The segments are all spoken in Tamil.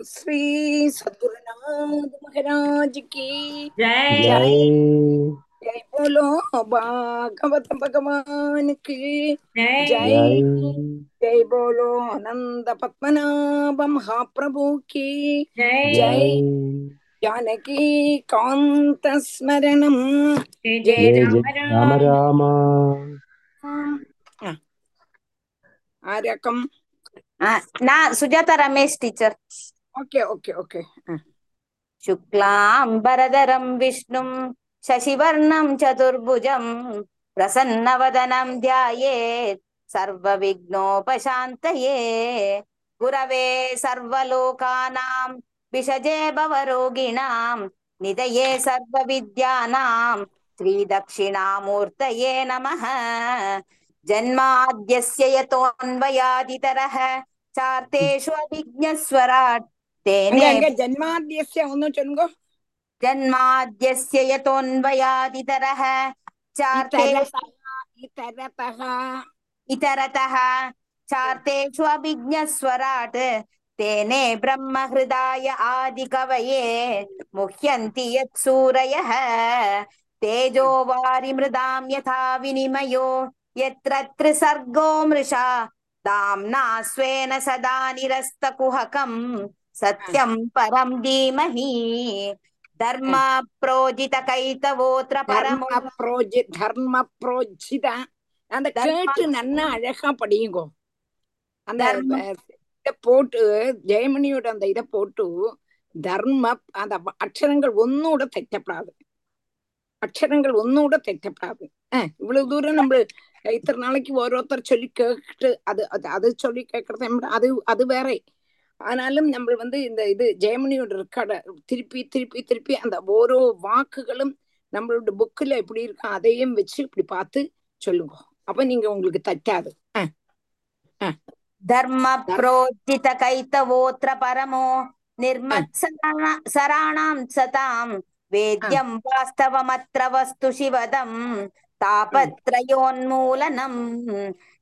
श्री सद्गुरुनाथ महाराज की जय जय जय बोलो भागवत भगवान की जय जय जय जय बोलो आनंद पद्मनाभ महाप्रभु की जय जय जय जानकी कांत स्मरणम जय जय जय जय राम जय राम राम राम आरकम ఆ, నా Sujatha Ramesh teacher Okay okay okay शुक्लाम्बरधरं विष्णुं शशिवर्णं चतुर्भुजं प्रसन्नवदनं ध्यायेत् सर्वविघ्नोपशान्तये गुरवे सर्वलोकानां विषजे भवरोगिणां निधये सर्वविद्यानां श्रीदक्षिणामूर्तये नमः जन्माद्यस्य यतोऽन्वयादितरः चार्तेषु तेन जन्माद्यस्य चुनको जन्माद्यस्य यतोऽन्वयादितरः इतरतः इतरतः चार्तेषु अभिज्ञस्वराट् तेने ब्रह्महृदाय आदिकवये मुह्यन्ति यत्सूरयः तेजो वारिमृदां यथा विनिमयो यत्र त्रिसर्गो मृषा दाम्ना स्वेन सदा निरस्तकुहकम् सत्यं परं धीमहि। धर्म प्रोजित கைத்தவோத்ர பரம புரோஜி தர்ம புரோஜித அந்த கேட்டு நன்னா அழகா படியுங்கோ. அந்த இதை போட்டு ஜெயமணியோட அந்த இதை போட்டு தர்ம அந்த அக்ஷரங்கள் ஒன்னூட தெറ്റപ്പെടാது அக்ஷரங்கள் ஒன்னூட തെറ്റപ്പെടാது இவ்வளவு தூரம் நம்ம இத்தனை நாளைக்கு ஓரோருத்தர் சொல்லி கேட்டு அது அது சொல்லி கேட்கறது அது அது வேற. ஆனாலும் நம்ம வந்து இந்த இது ஜெயமணியோட ரெக்கார்டை திருப்பி திருப்பி திருப்பி அந்த ஓரோ வாக்குகளும் நம்மளோட புக்கில் எப்படி இருக்கா அதையும் வச்சு இப்படி பார்த்து சொல்லுங்க. அப்ப நீங்க உங்களுக்கு தட்டாது. தர்ம புரோஜித கைத்தவோத்திர பரமோ நிர்மத்சராணாம் சதாம். வேத்யம் வாஸ்தவமத்ர வஸ்து சிவதம். தாபத்ரயோன்மூலனம்.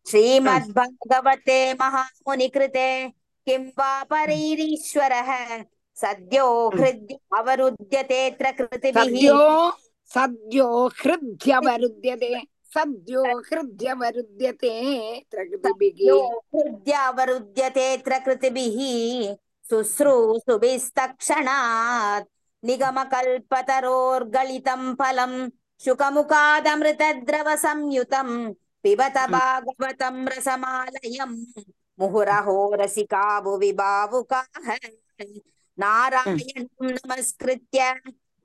ஸ்ரீமத் பகவதே மகாமுனி கிருதே किं वा परैरीश्वरः सद्यो हम्म। हृद्य अवरुध्यतेऽत्र कृतिभिः। सद्यो सद्यो कृतिभिः। शुश्रूषुभिस्तक्षणात् निगमकल्पतरोर्गलितम् फलम् पिबत हम्म। भागवतम् रसमालयम्। मुहुरहो रसिका भुवि भावुकाः नारायणं नमस्कृत्य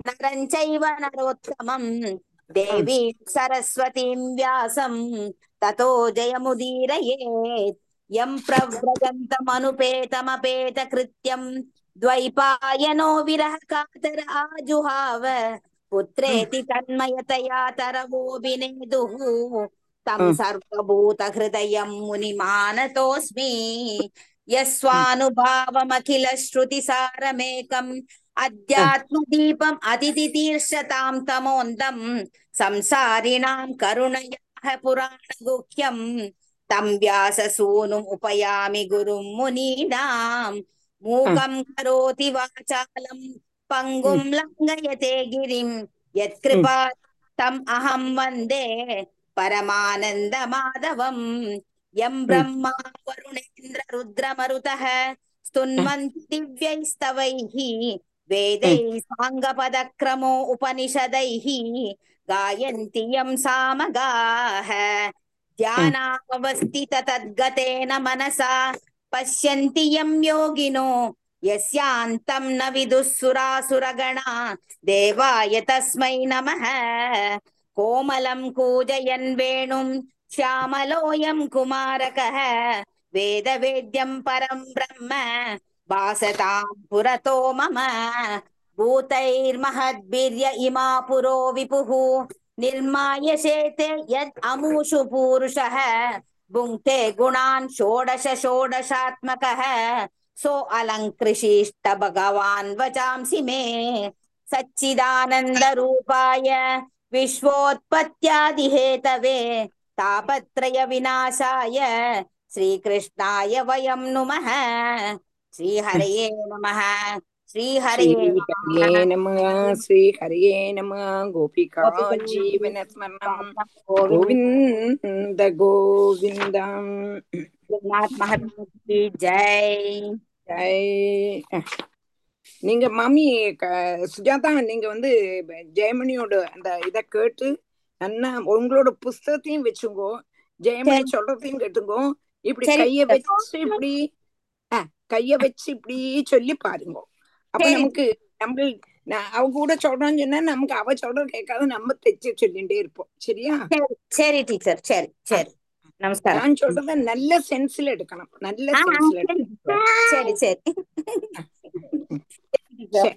नरं चैव नरोत्तमम् देवी सरस्वतीं व्यासं ततो जयमुदीरयेत् यं प्रव्रजन्तमनुपेतमपेतकृत्यं द्वैपायनो विरह कातर आजुहाव पुत्रेति तन्मयतया तरवोऽभिनेदुः तं Mm. सर्वभूतहृदयं मुनिमानतोऽस्मि यस्वानुभावमखिलश्रुतिसारमेकम् अध्यात्मदीपम् अतिथितीर्षतां तमोन्दम् संसारिणां करुणयाः पुराणगुह्यम् तं व्याससूनुम् उपयामि गुरुं मुनीनाम् मूकं करोति वाचालं पङ्गुं लङ्घयते गिरिं यत्कृपा तम् अहं वन्दे परमानन्दमाधवम् यं ब्रह्मा वरुणेन्द्र रुद्रमरुतः स्तुन्वन्ति दिव्यैस्तवैः वेदैः साङ्गपदक्रमो उपनिषदैः गायन्ति यं सामगाः ध्यानावस्थित तद्गतेन मनसा पश्यन्ति यं योगिनो यस्यान्तं न विदुःसुरासुरगणा देवाय तस्मै नमः कोमलं कूजयन् वेणुं श्यामलोऽयं कुमारकः वेदवेद्यं परं ब्रह्म भासतां पुरतो मम भूतैर्महद्भिर्य इमा पुरो विपुः निर्माय शेते यद् अमूषु पूरुषः भुङ्क्ते गुणान् षोडश षोडशात्मकः सो अलङ्कृशिष्ट भगवान् वचांसि मे सच्चिदानन्दरूपाय विश्वोत्पत्त्यादिहेतवे तापत्रय विनाशाय श्रीकृष्णाय वयं नुमः। श्रीहरये नमः। श्रीहरये नमः। श्रीहरये नमः। गोपिका जीवनस्मरणं गोविन्द महाराज की जय। ஜெய் நீங்க மாமி சுஜாதா நீங்க வந்து ஜெயமணியோட அந்த இத கேட்டு நல்லா உங்களோட புஸ்தகத்தையும் வச்சுங்கோ ஜெயமணி. சொல்றதையும் கேட்டுங்கோ இப்படி. கைய வச்சு இப்படி கைய வச்சு இப்படி சொல்லி பாருங்க அப்ப. நமக்கு நம்ம அவ கூட சொல்றோம்னு சொன்னா நமக்கு அவ சொல்றது கேட்காத நம்ம தைச்சு சொல்லிட்டே இருப்போம் சரியா சரி சரி டீச்சர் சரி சரி நமஸ்காரம். நான் சொல்றத நல்ல சென்ஸ்ல எடுக்கணும். நல்ல சென்ஸ்ல சரி. சரி.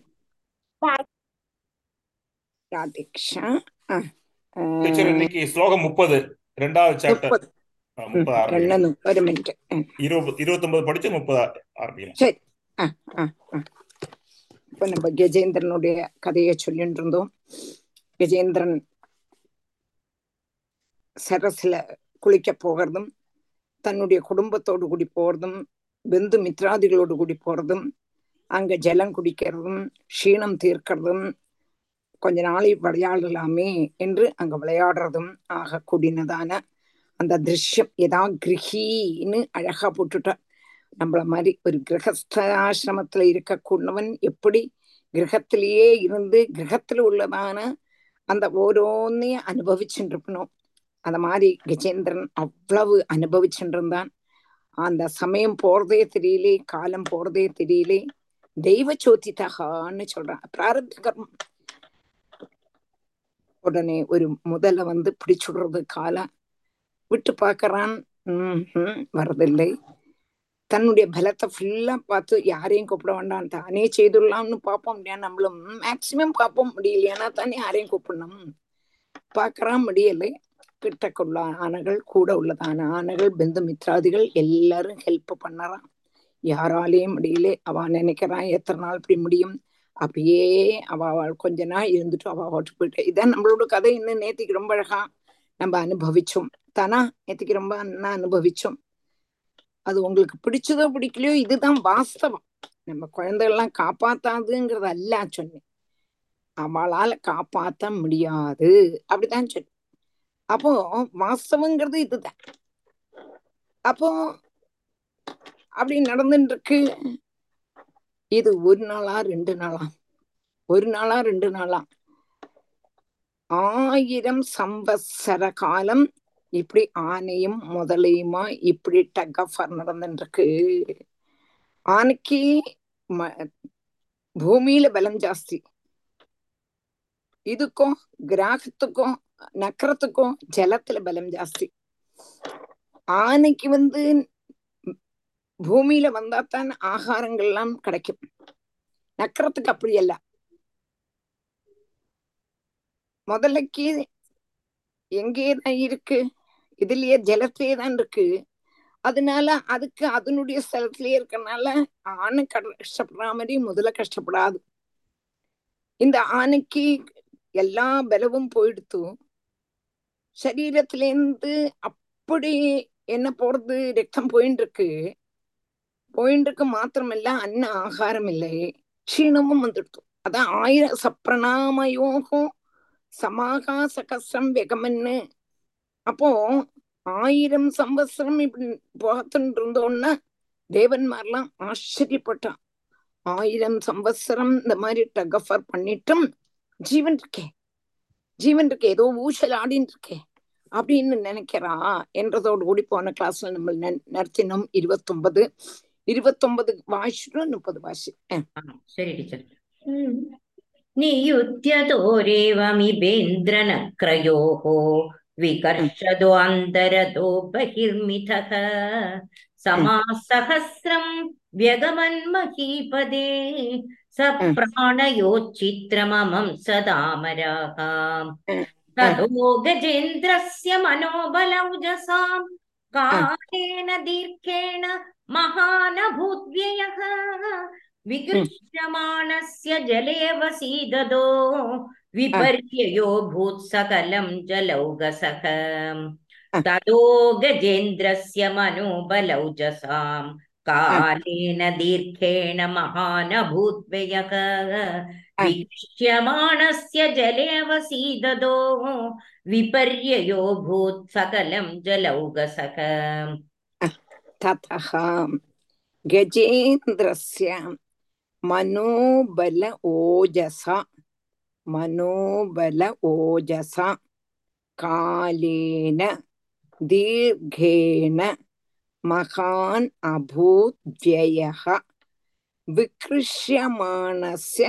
ராதிக்ஷா இன்னைக்கு ஸ்லோகம் முப்பது. ரெண்டாவது சாப்டர் ஒரு மினிட் இருபது இருபத்தொன்பது படிச்சு முப்பது ஆரம்பிக்கலாம் சரி. இப்ப நம்ம கஜேந்திரனுடைய கதையை சொல்லிட்டு இருந்தோம். கஜேந்திரன் சரஸ்ல குளிக்க போகிறதும் தன்னுடைய குடும்பத்தோடு கூடி போறதும் பெந்து மித்ராதிகளோடு கூடி போறதும் அங்க ஜலம் குடிக்கிறதும் க்ஷீணம் தீர்க்கிறதும் கொஞ்ச நாளை விளையாடலாமே என்று அங்க விளையாடுறதும் ஆக கூடினதான அந்த திருஷ்யம் ஏதா கிரகின்னு அழகா போட்டுட்டார் நம்மள மாதிரி ஒரு கிரகஸ்தாசிரமத்துல இருக்கக்கூடியவன் எப்படி கிரகத்திலேயே இருந்து கிரகத்துல உள்ளதான அந்த ஓரோன்னையும் அனுபவிச்சுட்டு இருக்கணும். அந்த மாதிரி கஜேந்திரன் அவ்வளவு அனுபவிச்சுட்டு இருந்தான் அந்த சமயம் போறதே தெரியலே காலம் போறதே தெரியலே. தெய்வ சோதிதகான்னு சொல்றான். பிராரப்த கர்மம். உடனே ஒரு முதல வந்து பிடிச்சுடுறது கால விட்டு பார்க்கறான். உம் ஹம், வரதில்லை தன்னுடைய பலத்தை ஃபுல்லா பார்த்து யாரையும் கூப்பிட வேண்டாம். தானே செய்துடலாம்னு பார்ப்போம். இல்லையா? நம்மளும் மேக்சிமம் பார்ப்போம். முடியலையானா தானே யாரையும் கூப்பிடணும். பார்க்கறான் முடியலை. கிட்டக்குள்ள ஆனைகள் கூட உள்ளதான ஆனைகள் பந்து மித்ராதிகள் எல்லாரும் ஹெல்ப் பண்ணறான். யாராலேயும் முடியல. அவ நினைக்கிறான் எத்தனை நாள் இப்படி முடியும்? அப்படியே அவ அவள் கொஞ்ச நாள் இருந்துட்டு அவ ஓட்டு போயிட்டு. இதான் நம்மளோட கதை. இன்னும் நேத்திக்கு ரொம்ப அழகா நம்ம அனுபவிச்சோம். தானா? நேத்திக்கு ரொம்ப அண்ணா அனுபவிச்சோம். அது உங்களுக்கு பிடிச்சதோ பிடிக்கலையோ இதுதான் வாஸ்தவம். நம்ம குழந்தைகள்லாம் காப்பாத்தாதுங்கிறது அல்ல சொன்னேன். அவளால காப்பாத்த முடியாது. அப்படிதான் சொன்னேன். அப்போ வாஸ்தவங்கிறது இதுதான். அப்போ அப்படி நடந்துட்டு இருக்கு இது ஒரு நாளா ரெண்டு நாளா? ஒரு நாளா ரெண்டு நாளா? ஆயிரம் சம்பத்சர காலம் இப்படி ஆனையும் முதலையுமா இப்படி டக் ஆஃபர் நடந்துருக்கு இருக்கு ஆனைக்கு ம- பூமியில பலம் ஜாஸ்தி. இதுக்கும் கிராகத்துக்கும் நக்கரத்துக்கும் ஜலத்துல பலம் ஜாஸ்தி. ஆனைக்கு வந்து பூமியில வந்தாத்தான் ஆகாரங்கள் எல்லாம் கிடைக்கும். நக்கரத்துக்கு அப்படி அல்ல. முதலைக்கு எங்கேதான் இருக்கு? இதுலயே ஜலத்திலே தான் இருக்கு. அதனால அதுக்கு அதனுடைய ஸ்தலத்திலேயே இருக்கறனால ஆணை கஷ்டப்படுற மாதிரி முதல்ல கஷ்டப்படாது. இந்த ஆணைக்கு எல்லா பலவும் போயிடுத்து சரீரத்திலேருந்து அப்படி என்ன போறது? ரத்தம் போயின்னு இருக்கு போயின்னு இருக்கு மாத்திரமில்ல அன்ன ஆகாரம் இல்லை க்ஷீணமும் வந்துடுத்து அதான் ஆயிரம் சப்பிரணாமயோகம் சமாகா சகசிரம் வெகமன்னு. அப்போ ஆயிரம் சம்பத்சரம் இப்படி பார்த்துட்டு இருந்தோம்னா தேவன்மார்லாம் ஆச்சரியப்பட்டான். ஆயிரம் சம்பத்சரம் இந்த மாதிரி டகஃபர் பண்ணிட்டும் ஜீவன் இருக்கே. ஜீவன் இருக்கே ஏதோ ஊசல் ஆடின்னு இருக்கே அப்படின்னு நினைக்கிறான் என்றதோடு கூடி போன கிளாஸ்ல நம்ம நடத்தினோம் இருபத்தொன்பது ഇരുപത്തൊമ്പത് വാശിനും മുപ്പത് വാശി ശരി ടീച്ചർ നിയുത്യതോരേവമിബേന്ദ്രനക്രയോ വികർഷതോന്തരതോ ബഹിർമിഥ സമാസഹസ്രം വ്യഗമന്മഹീപദേ स Mm. प्राणयोच्चित्रममं सदामराः Mm. ततो गजेन्द्रस्य मनोबलौजसां कालेन दीर्घेण महानभूद्व्ययः विगृह्यमाणस्य जले वसीददो विपर्ययो भूत्सकलं जलौगसः ततो गजेन्द्रस्य मनोबलौजसां कालेन दीर्घेण महानभूद्व्ययः विकृष्यमाणस्य जलेऽवसीददो विपर्ययो भूत् सकलं जलौघसख ततः गजेन्द्रस्य मनोबल ओजसा मनोबल ओजसा कालेन दीर्घेण மகான் அபூத்யயः விகிருஷ்யமானஸ்ய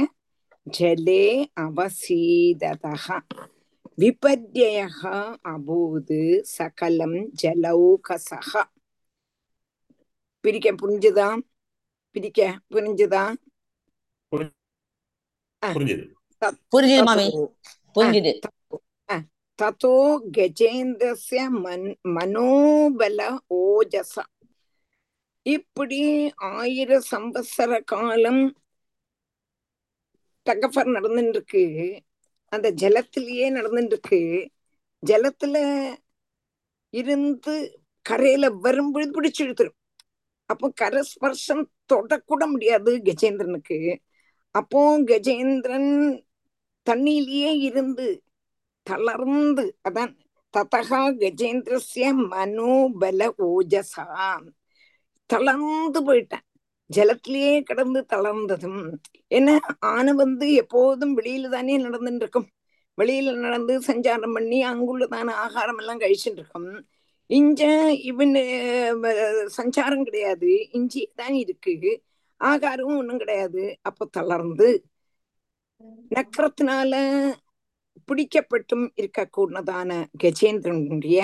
ஜலே அவசீததः விபர்யயः அபூது சகலம் ஜலௌகசக பிரிக்க புரிஞ்சுதா பிரிக்க புரிஞ்சுதா புரிஞ்சுது புரிஞ்சுது மாமி புரிஞ்சுது ததோ கஜேந்திரஸ்ய மன் மனோபல ஓஜச இப்படி ஆயிர சம்பத்சர காலம் தகஃபர் நடந்துட்டு இருக்கு அந்த ஜலத்திலேயே நடந்துட்டு இருக்கு ஜலத்துல இருந்து கரையில வரும்பொழுது பிடிச்சு இழுத்துரும் அப்போ கரஸ்பர்ஷம் தொடக்கூட முடியாது கஜேந்திரனுக்கு. அப்போ கஜேந்திரன் தண்ணியிலேயே இருந்து தளர்ந்து அதான் ததகா கஜேந்திரஸ்ய மனோபல ஓஜசா தளர்ந்து போயிட்டான் ஜலத்திலேயே கிடந்து தளர்ந்ததும் ஏன்னா ஆனை வந்து எப்போதும் வெளியில தானே நடந்துட்டு இருக்கும் வெளியில நடந்து சஞ்சாரம் பண்ணி அங்குள்ளதான ஆகாரம் எல்லாம் கழிச்சுட்டு இருக்கும் இஞ்ச இவன் சஞ்சாரம் கிடையாது இஞ்சி தான் இருக்கு ஆகாரமும் ஒண்ணும் கிடையாது அப்போ தளர்ந்து நக்கரத்தினால பிடிக்கப்பட்டும் இருக்கக்கூடதான கஜேந்திரனுடைய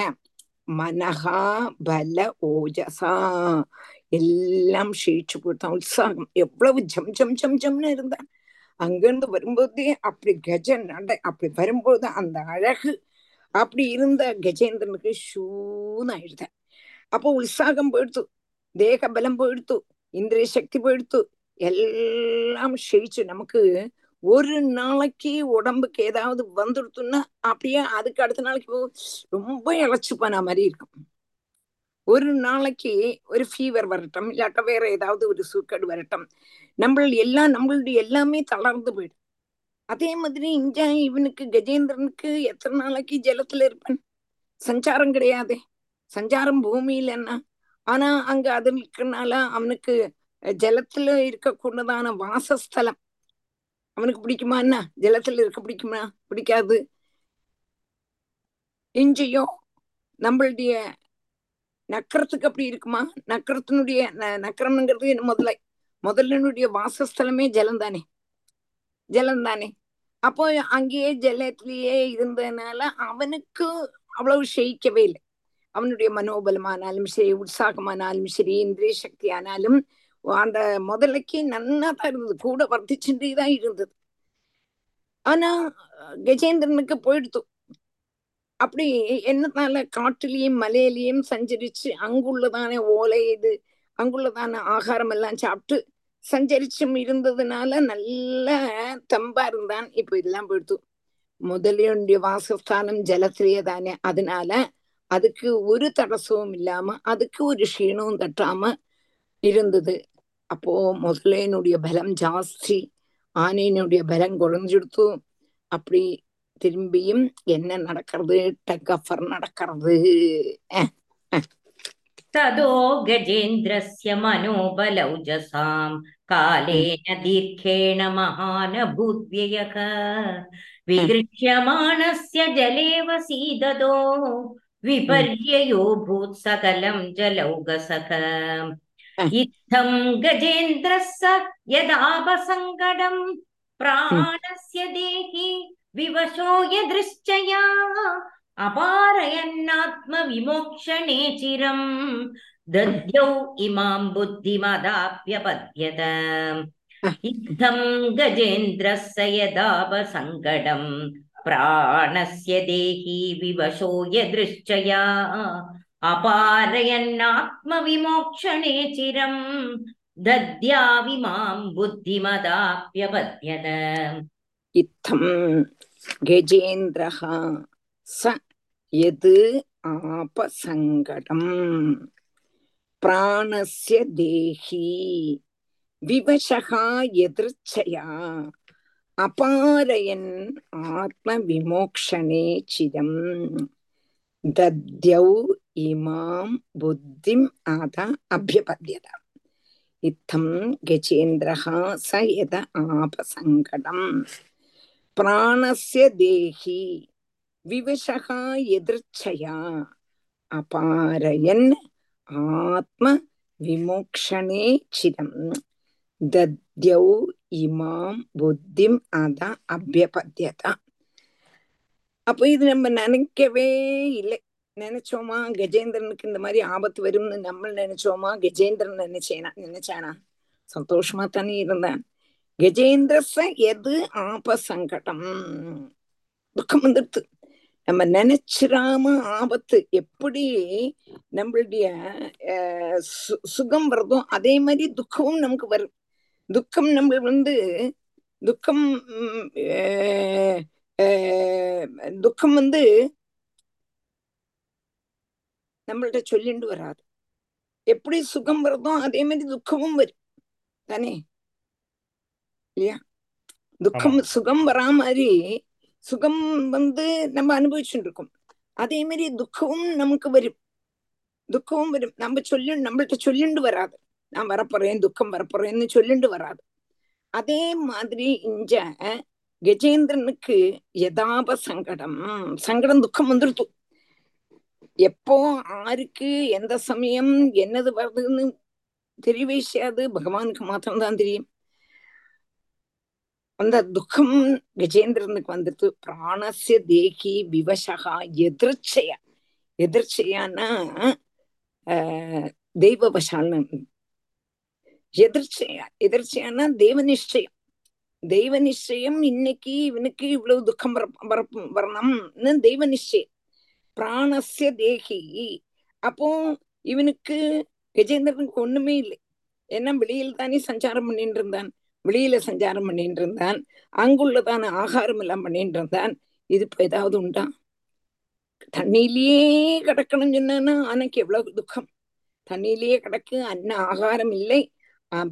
மனகா பல ஓஜசா. எல்லாம் ஷீச்சு போட்டான் உற்சாகம். எவ்வளவு ஜம் ஜம் ஜம் ஜம்னு இருந்தான் அங்கிருந்து வரும்போதே அப்படி கஜ நட அப்படி வரும்போது அந்த அழகு அப்படி இருந்த கஜேந்திரனுக்கு ஷூன்னு ஆயிடுத. அப்போ உற்சாகம் போயிடுத்து தேக பலம் போயிடுத்து இந்திரிய சக்தி போயிடுத்து எல்லாம் ஷெயிச்சு நமக்கு ஒரு நாளைக்கு உடம்புக்கு ஏதாவது வந்துடுத்துன்னா அப்படியே அதுக்கு அடுத்த நாளைக்கு ரொம்ப இழைச்சு போன மாதிரி இருக்கும். ஒரு நாளைக்கு ஒரு ஃபீவர் வரட்டும் இல்லாட்ட வேற ஏதாவது ஒரு சூக்கடு வரட்டும். நம்ம எல்லாம் நம்மளுடைய எல்லாமே தளர்ந்து போயிடும். அதே மாதிரி இங்க இவனுக்கு கஜேந்திரனுக்கு எத்தனை நாளைக்கு ஜலத்துல இருப்பன்? சஞ்சாரம் கிடையாதே. சஞ்சாரம் பூமியில என்ன ஆனா அங்க அது இருக்கனால அவனுக்கு ஜலத்துல இருக்கக்கூடதான வாசஸ்தலம். அவனுக்கு பிடிக்குமா என்ன? ஜலத்துல இருக்க பிடிக்குமா? பிடிக்காது. இஞ்சியோ நம்மளுடைய நக்கரத்துக்கு அப்படி இருக்குமா? நக்கரத்தினுடைய நக்கரம்ங்கிறது முதல்ல? முதலினுடைய வாசஸ்தலமே ஜலம் தானே ஜலம் தானே அப்போ அங்கேயே ஜலத்திலேயே இருந்ததுனால அவனுக்கு அவ்வளவு ஷெயிக்கவே இல்லை. அவனுடைய மனோபலமானாலும் சரி உற்சாகமானாலும் சரி இந்திரிய சக்தி ஆனாலும் அந்த முதலைக்கு நன்னா தான் இருந்தது. கூட வர்த்திச்சுட்டே தான் இருந்தது. ஆனா கஜேந்திரனுக்கு போயிடுத்து. அப்படி என்னத்தால காட்டுலயும் மலையிலயும் சஞ்சரிச்சு அங்குள்ளதான ஓலை இது அங்குள்ளதான ஆகாரம் எல்லாம் சாப்பிட்டு சஞ்சரிச்சும் இருந்ததுனால நல்ல தெம்பா இருந்தான். இப்ப இதெல்லாம் போயிடுத்து. முதலியுடைய வாசஸ்தானம் ஜலத்திலேயே தானே அதனால அதுக்கு ஒரு தடசவும் இல்லாம அதுக்கு ஒரு க்ஷீணவும் தட்டாம இருந்தது. அப்போ முதலேனுடைய பலம் ஜாஸ்தி ஆனையினுடைய பலம் குறைஞ்சிடுத்து அப்படி திரும்பியும் என்ன நடக்கிறது டக்கஃபர் நடக்கிறது तदो गजेन्द्रस्य मनोबलौजसां कालेन दीर्घेण महानभूद्व्ययः विगृह्यमाणस्य जले वसीददो विपर्ययो भूत् सकलं जलौघसख इत्थं गजेन्द्रः स यदापसङ्कटं प्राणस्य देहि विवशो यदृश्चया अपारयन्नात्मविमोक्षणे चिरम् दद्यौ इमां बुद्धिमदाप्यपद्यत इत्थं गजेन्द्रः स यदापसङ्कटं प्राणस्य देहि विवशो यदृश्चया அபாரயன்னாத்ம விமோக்ஷணே சிரம். தத்யாவி மாம் புத்திமதாப்யபத்யத. இத்தம் கஜேந்திரஹ ச எது ஆபசங்கடம். பிராணஸ்ய தேஹி விவசகா எதிர்ச்சயா. அபாரயன் ஆத்ம விமோக்ஷணே சிரம். தத்யௌ இமாம் புத்திம் அத அபியபத்யத இத்தம் கஜேந்திரஹா ச எத ஆபசங்கடம் பிராணஸ்ய தேஹி விவசகா எதிர்ச்சயா அபாரயன் ஆத்ம விமோக்ஷணே சிதம் தத்யௌ இமாம் புத்திம் அத அபியபத்யத அப்போ இது நம்ம நினைக்கவே இல்லை நினைச்சோமா? கஜேந்திரனுக்கு இந்த மாதிரி ஆபத்து வரும்னு நம்ம நினைச்சோமா? கஜேந்திரன் நினைச்சேனா? நினைச்சானா? சந்தோஷமா தானே இருந்தான். கஜேந்திரச எது ஆப சங்கடம்? துக்கம் வந்துடுத்து. நம்ம நினைச்சிராம ஆபத்து எப்படி நம்மளுடைய அஹ், சுகம் வருதோ அதே மாதிரி துக்கமும் நமக்கு வரும். துக்கம் நம்ம வந்து துக்கம் உம், துக்கம் வந்து நம்மள்ட்ட சொல்லிண்டு வராது. எப்படி சுகம் வருதோ அதே மாதிரி துக்கமும் வரும். தானே? இல்லையா? துக்கம். சுகம் வரா மாதிரி சுகம் வந்து நம்ம அனுபவிச்சுட்டு இருக்கோம் அதே மாதிரி துக்கமும் நமக்கு வரும். துக்கமும் வரும். நம்ம சொல்லி நம்மள்ட்ட சொல்லிண்டு வராது. நான் வரப்போறேன் துக்கம் வரப்போறேன்னு சொல்லிண்டு வராது. அதே மாதிரி இஞ்ச கஜேந்திரனுக்கு யதாப சங்கடம். சங்கடம் துக்கம் வந்துருத்து எப்போ ஆருக்கு எந்த சமயம் என்னது வருதுன்னு தெரியவே செய்யாது. பகவானுக்கு மாத்திரம்தான் தெரியும். அந்த துக்கம் கஜேந்திரனுக்கு வந்துட்டு பிராணசிய தேகி விவசகா எதிர்ச்சையா. எதிர்ச்சையானா ஆஹ் தெய்வவசால்னு எதிர்ச்சையா. எதிர்ச்சையானா தெய்வ நிச்சயம் தெய்வ நிச்சயம் இன்னைக்கு இவனுக்கு இவ்வளவு துக்கம் வர வரணும்னு தெய்வ நிச்சயம் பிராணசிய தேகி. அப்போ இவனுக்கு கஜேந்திரனுக்கு ஒண்ணுமே இல்லை. ஏன்னா வெளியில் தானே சஞ்சாரம் பண்ணிட்டு இருந்தான் வெளியில சஞ்சாரம் பண்ணிட்டு இருந்தான் அங்குள்ளதான ஆகாரம் எல்லாம் பண்ணிட்டு இருந்தான் இது இப்ப ஏதாவது உண்டா? தண்ணியிலேயே கிடக்கணும் சொன்னா ஆனைக்கு எவ்வளவு துக்கம். தண்ணியிலேயே கிடக்கு அன்ன ஆகாரம் இல்லை.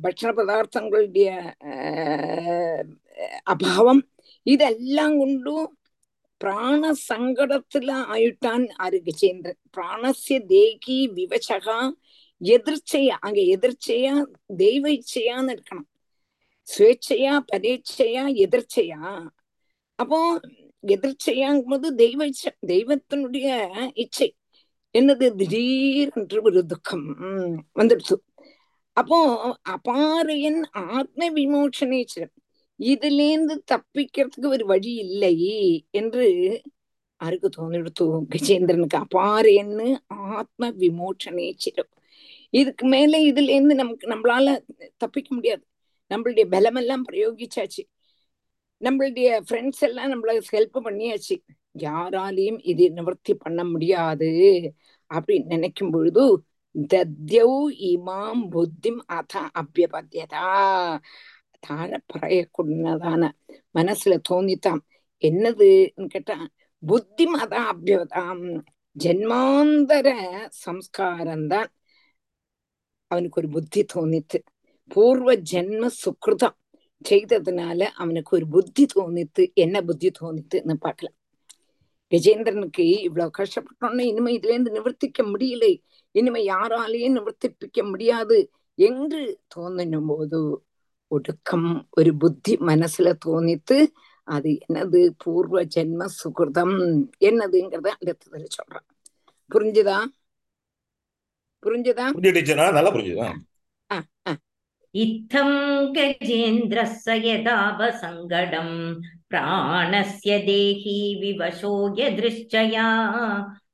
பட்சண பதார்த்தங்களுடைய அபாவம். இதெல்லாம் கொண்டும் பிராண சங்கடத்துல ஆயிட்டான் ஆறு கஜேந்திரன் பிராணசிய தேகி விவசகா எதிர்ச்சையா அங்க எதிர்ச்சையா தெய்வ இச்சையான்னு இருக்கணும். சுவேச்சையா பரீட்சையா எதிர்ச்சையா? அப்போ எதிர்ச்சையாங்கும்போது தெய்வ இச்சை தெய்வத்தினுடைய இச்சை. என்னது? திடீர் என்று ஒரு துக்கம் வந்துடுச்சு அப்போ அபாரையன் ஆத்ம விமோச்சனேச்சரம் இதுலேருந்து தப்பிக்கிறதுக்கு ஒரு வழி இல்லை என்று அருக்கு தோணிடுத்து கஜேந்திரனுக்கு அபாரையன்னு ஆத்ம விமோச்சனேச்சிரம் இதுக்கு மேல இதுல இருந்து நமக்கு நம்மளால தப்பிக்க முடியாது நம்மளுடைய பலமெல்லாம் பிரயோகிச்சாச்சு நம்மளுடைய ஃப்ரெண்ட்ஸ் எல்லாம் நம்மளுக்கு ஹெல்ப் பண்ணியாச்சு யாராலையும் இது நிவர்த்தி பண்ண முடியாது அப்படின்னு நினைக்கும் பொழுது தத்யௌ இமாம் புத்திம் அத அபியபத்தியதா தாழ பறையக்கூடியதான மனசுல தோணித்தான் என்னதுன்னு கேட்டா புத்தி அதான் அபியதாம் ஜென்மாந்தர சம்ஸ்காரம் தான் அவனுக்கு ஒரு புத்தி தோணித்து பூர்வ ஜென்ம சுக்ருதம் செய்ததுனால அவனுக்கு ஒரு புத்தி தோணித்து என்ன புத்தி தோணித்துன்னு பார்க்கலாம். கஜேந்திரனுக்கு இவ்வளவு கஷ்டப்பட்டோன்னு இனிமே இதுல இருந்து நிவர்த்திக்க முடியலை. இனிமே யாராலையும் நிவர்த்திப்பிக்க முடியாது என்று தோணும் போது ഒടുക്കം ഒരു ബുദ്ധി മനസ്സിൽ തോന്നിത്ത് அது என்னது பூர்வ ஜென்ம சுகிருதம் என்னதுங்கிறத அடுத்ததுல சொல்றேன் புரிஞ்சுதா புரிஞ்சுதா நல்லா புரிஞ்சுதா இத்தம் கஜேந்திரஸ்ய யதாபசங்கடம் பிராணஸ்ய தேஹி விவசோ யதிருஷ்டயா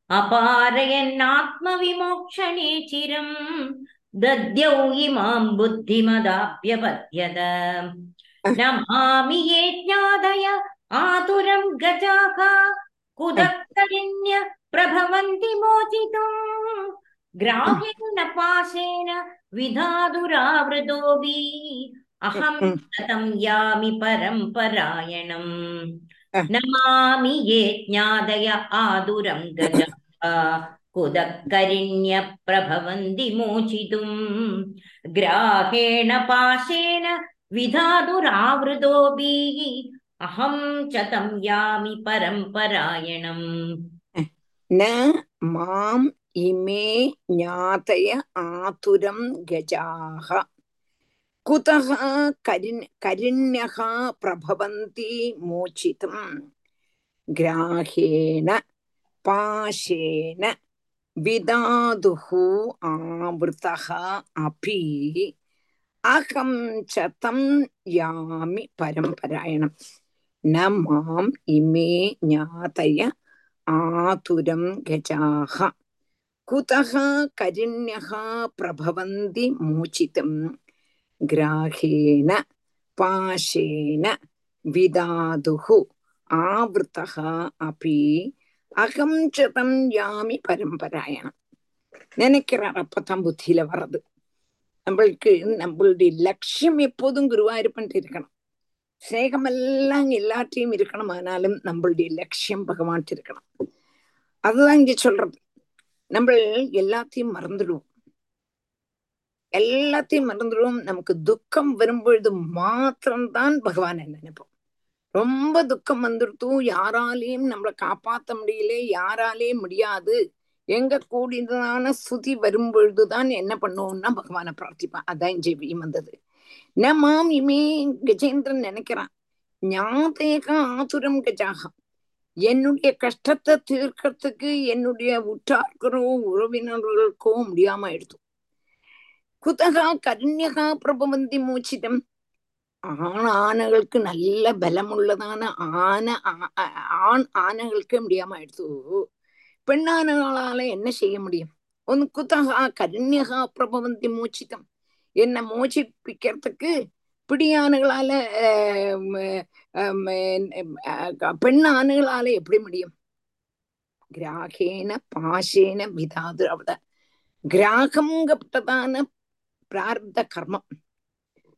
அபாரயன்னாத்ம விமோக்ஷணே சிரம் दद्यौ इमां बुद्धिमदाप्यपद्यत नमामि ये ज्ञादय आतुरं गजाः कुदक्तलिन्य प्रभवन्ति मोचितुम् ग्राहेण पाशेन विधातुरावृतोऽपि अहं कथं यामि परम्परायणम् नमामि ये ज्ञादय आदुरं गजाः कुदक्करिण्यप्रभवन्ति मोचितुम् ग्राहेण पाशेन विधातुरावृतोभिः अहं च तं यामि परम्परायणम् न माम् इमे ज्ञातय आतुरं गजाः कुतः करिन् करिण्यः प्रभवन्ति मोचितुम् ग्राहेण पाशेन விதாதுஹு ஆவத்தகா अपि அகம் சதம் யாமி பரம்பராயணம் ந மாம் இமே ஞாதய ஆதுரம் கஜாக குதக கரிண்யக பிரபவந்தி மூச்சிதம் கிராகேன பாஷேன விதாதுஹு ஆவத்தகா அபி அகம் சதம் யாமி பரம்பராயணம் நினைக்கிறார் அப்பதான் புத்தியில வர்றது நம்மளுக்கு நம்மளுடைய லட்சியம் எப்போதும் குருவாயிருப்பன்ட்டு இருக்கணும் ஸ்நேகமெல்லாம் எல்லாத்தையும் இருக்கணும் ஆனாலும் நம்மளுடைய லட்சியம் பகவான்ட்டு இருக்கணும் அதுதான் இங்க சொல்றது நம்ம எல்லாத்தையும் மறந்துடுவோம் எல்லாத்தையும் மறந்துடுவோம் நமக்கு துக்கம் வரும்பொழுது மாத்திரம்தான் பகவானை நினைப்போம் ரொம்ப துக்கம் வந்துருத்தும். யாராலையும் நம்மளை காப்பாத்த முடியல யாராலேயும் முடியாது. எங்க கூடினதான சுதி வரும்பொழுதுதான் என்ன பண்ணுவோம்னா பகவான பிரார்த்திப்பான் அதான் ஜெபியும் வந்தது. நமாம் இமே கஜேந்திரன் நினைக்கிறான். ஞாபக ஆதுரம் கஜாகம். என்னுடைய கஷ்டத்தை தீர்க்கறதுக்கு என்னுடைய உற்றார்களோ உறவினர்களுக்கோ முடியாம எடுத்தோம் குதகா கருண்யகா பிரபவந்தி மூச்சிதம். ஆண் ஆனைகளுக்கு நல்ல பலமுள்ளதான ஆன ஆண் ஆனைகளுக்கு முடியாம எடுத்து பெண் என்ன செய்ய முடியும்? ஒன்னு குத்தகா கருண்யகா பிரபவந்தி மூச்சிதம் என்ன மோச்சிப்பிக்கிறதுக்கு பிடியானுகளால பெண் ஆணுகளால எப்படி முடியும்? கிராகேன பாஷேன விதாது அவட கிராகங்கப்பட்டதான பிரார்த்த கர்மம்.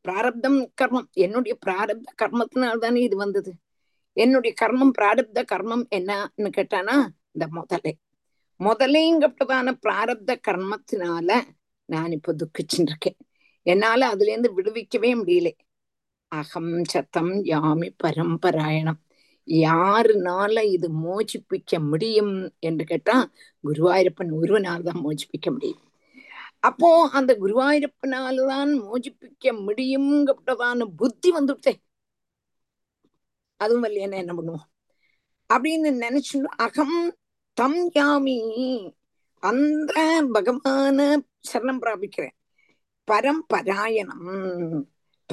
பிராரப்தம் கர்மம். என்னுடைய பிராரப்த கர்மத்தினால்தானே இது வந்தது. என்னுடைய கர்மம் பிராரப்த கர்மம் என்னன்னு கேட்டானா இந்த முதலை. முதலைங்கப்பட்டதான பிராரப்த கர்மத்தினால நான் இப்ப துக்கிச்சுட்டு இருக்கேன் என்னால அதுல இருந்து விடுவிக்கவே முடியல. அகம் சத்தம் யாமி பரம்பராயணம். யாருனால இது மோச்சிப்பிக்க முடியும் என்று கேட்டா குருவாயூரப்பன் ஒருவனால் தான் மோச்சிப்பிக்க முடியும். அப்போ அந்த குருவாயூரப்பனால்தான் மோஜிப்பிக்க முடியுங்கப்பட்டதான புத்தி வந்துட்டே அதுவும் இல்லையா என்ன பண்ணுவோம்? அப்படின்னு நினைச்சு அகம் தம் யாமி அந்த பகவான சரணம் பிராபிக்கிறேன். பரம்பராயணம்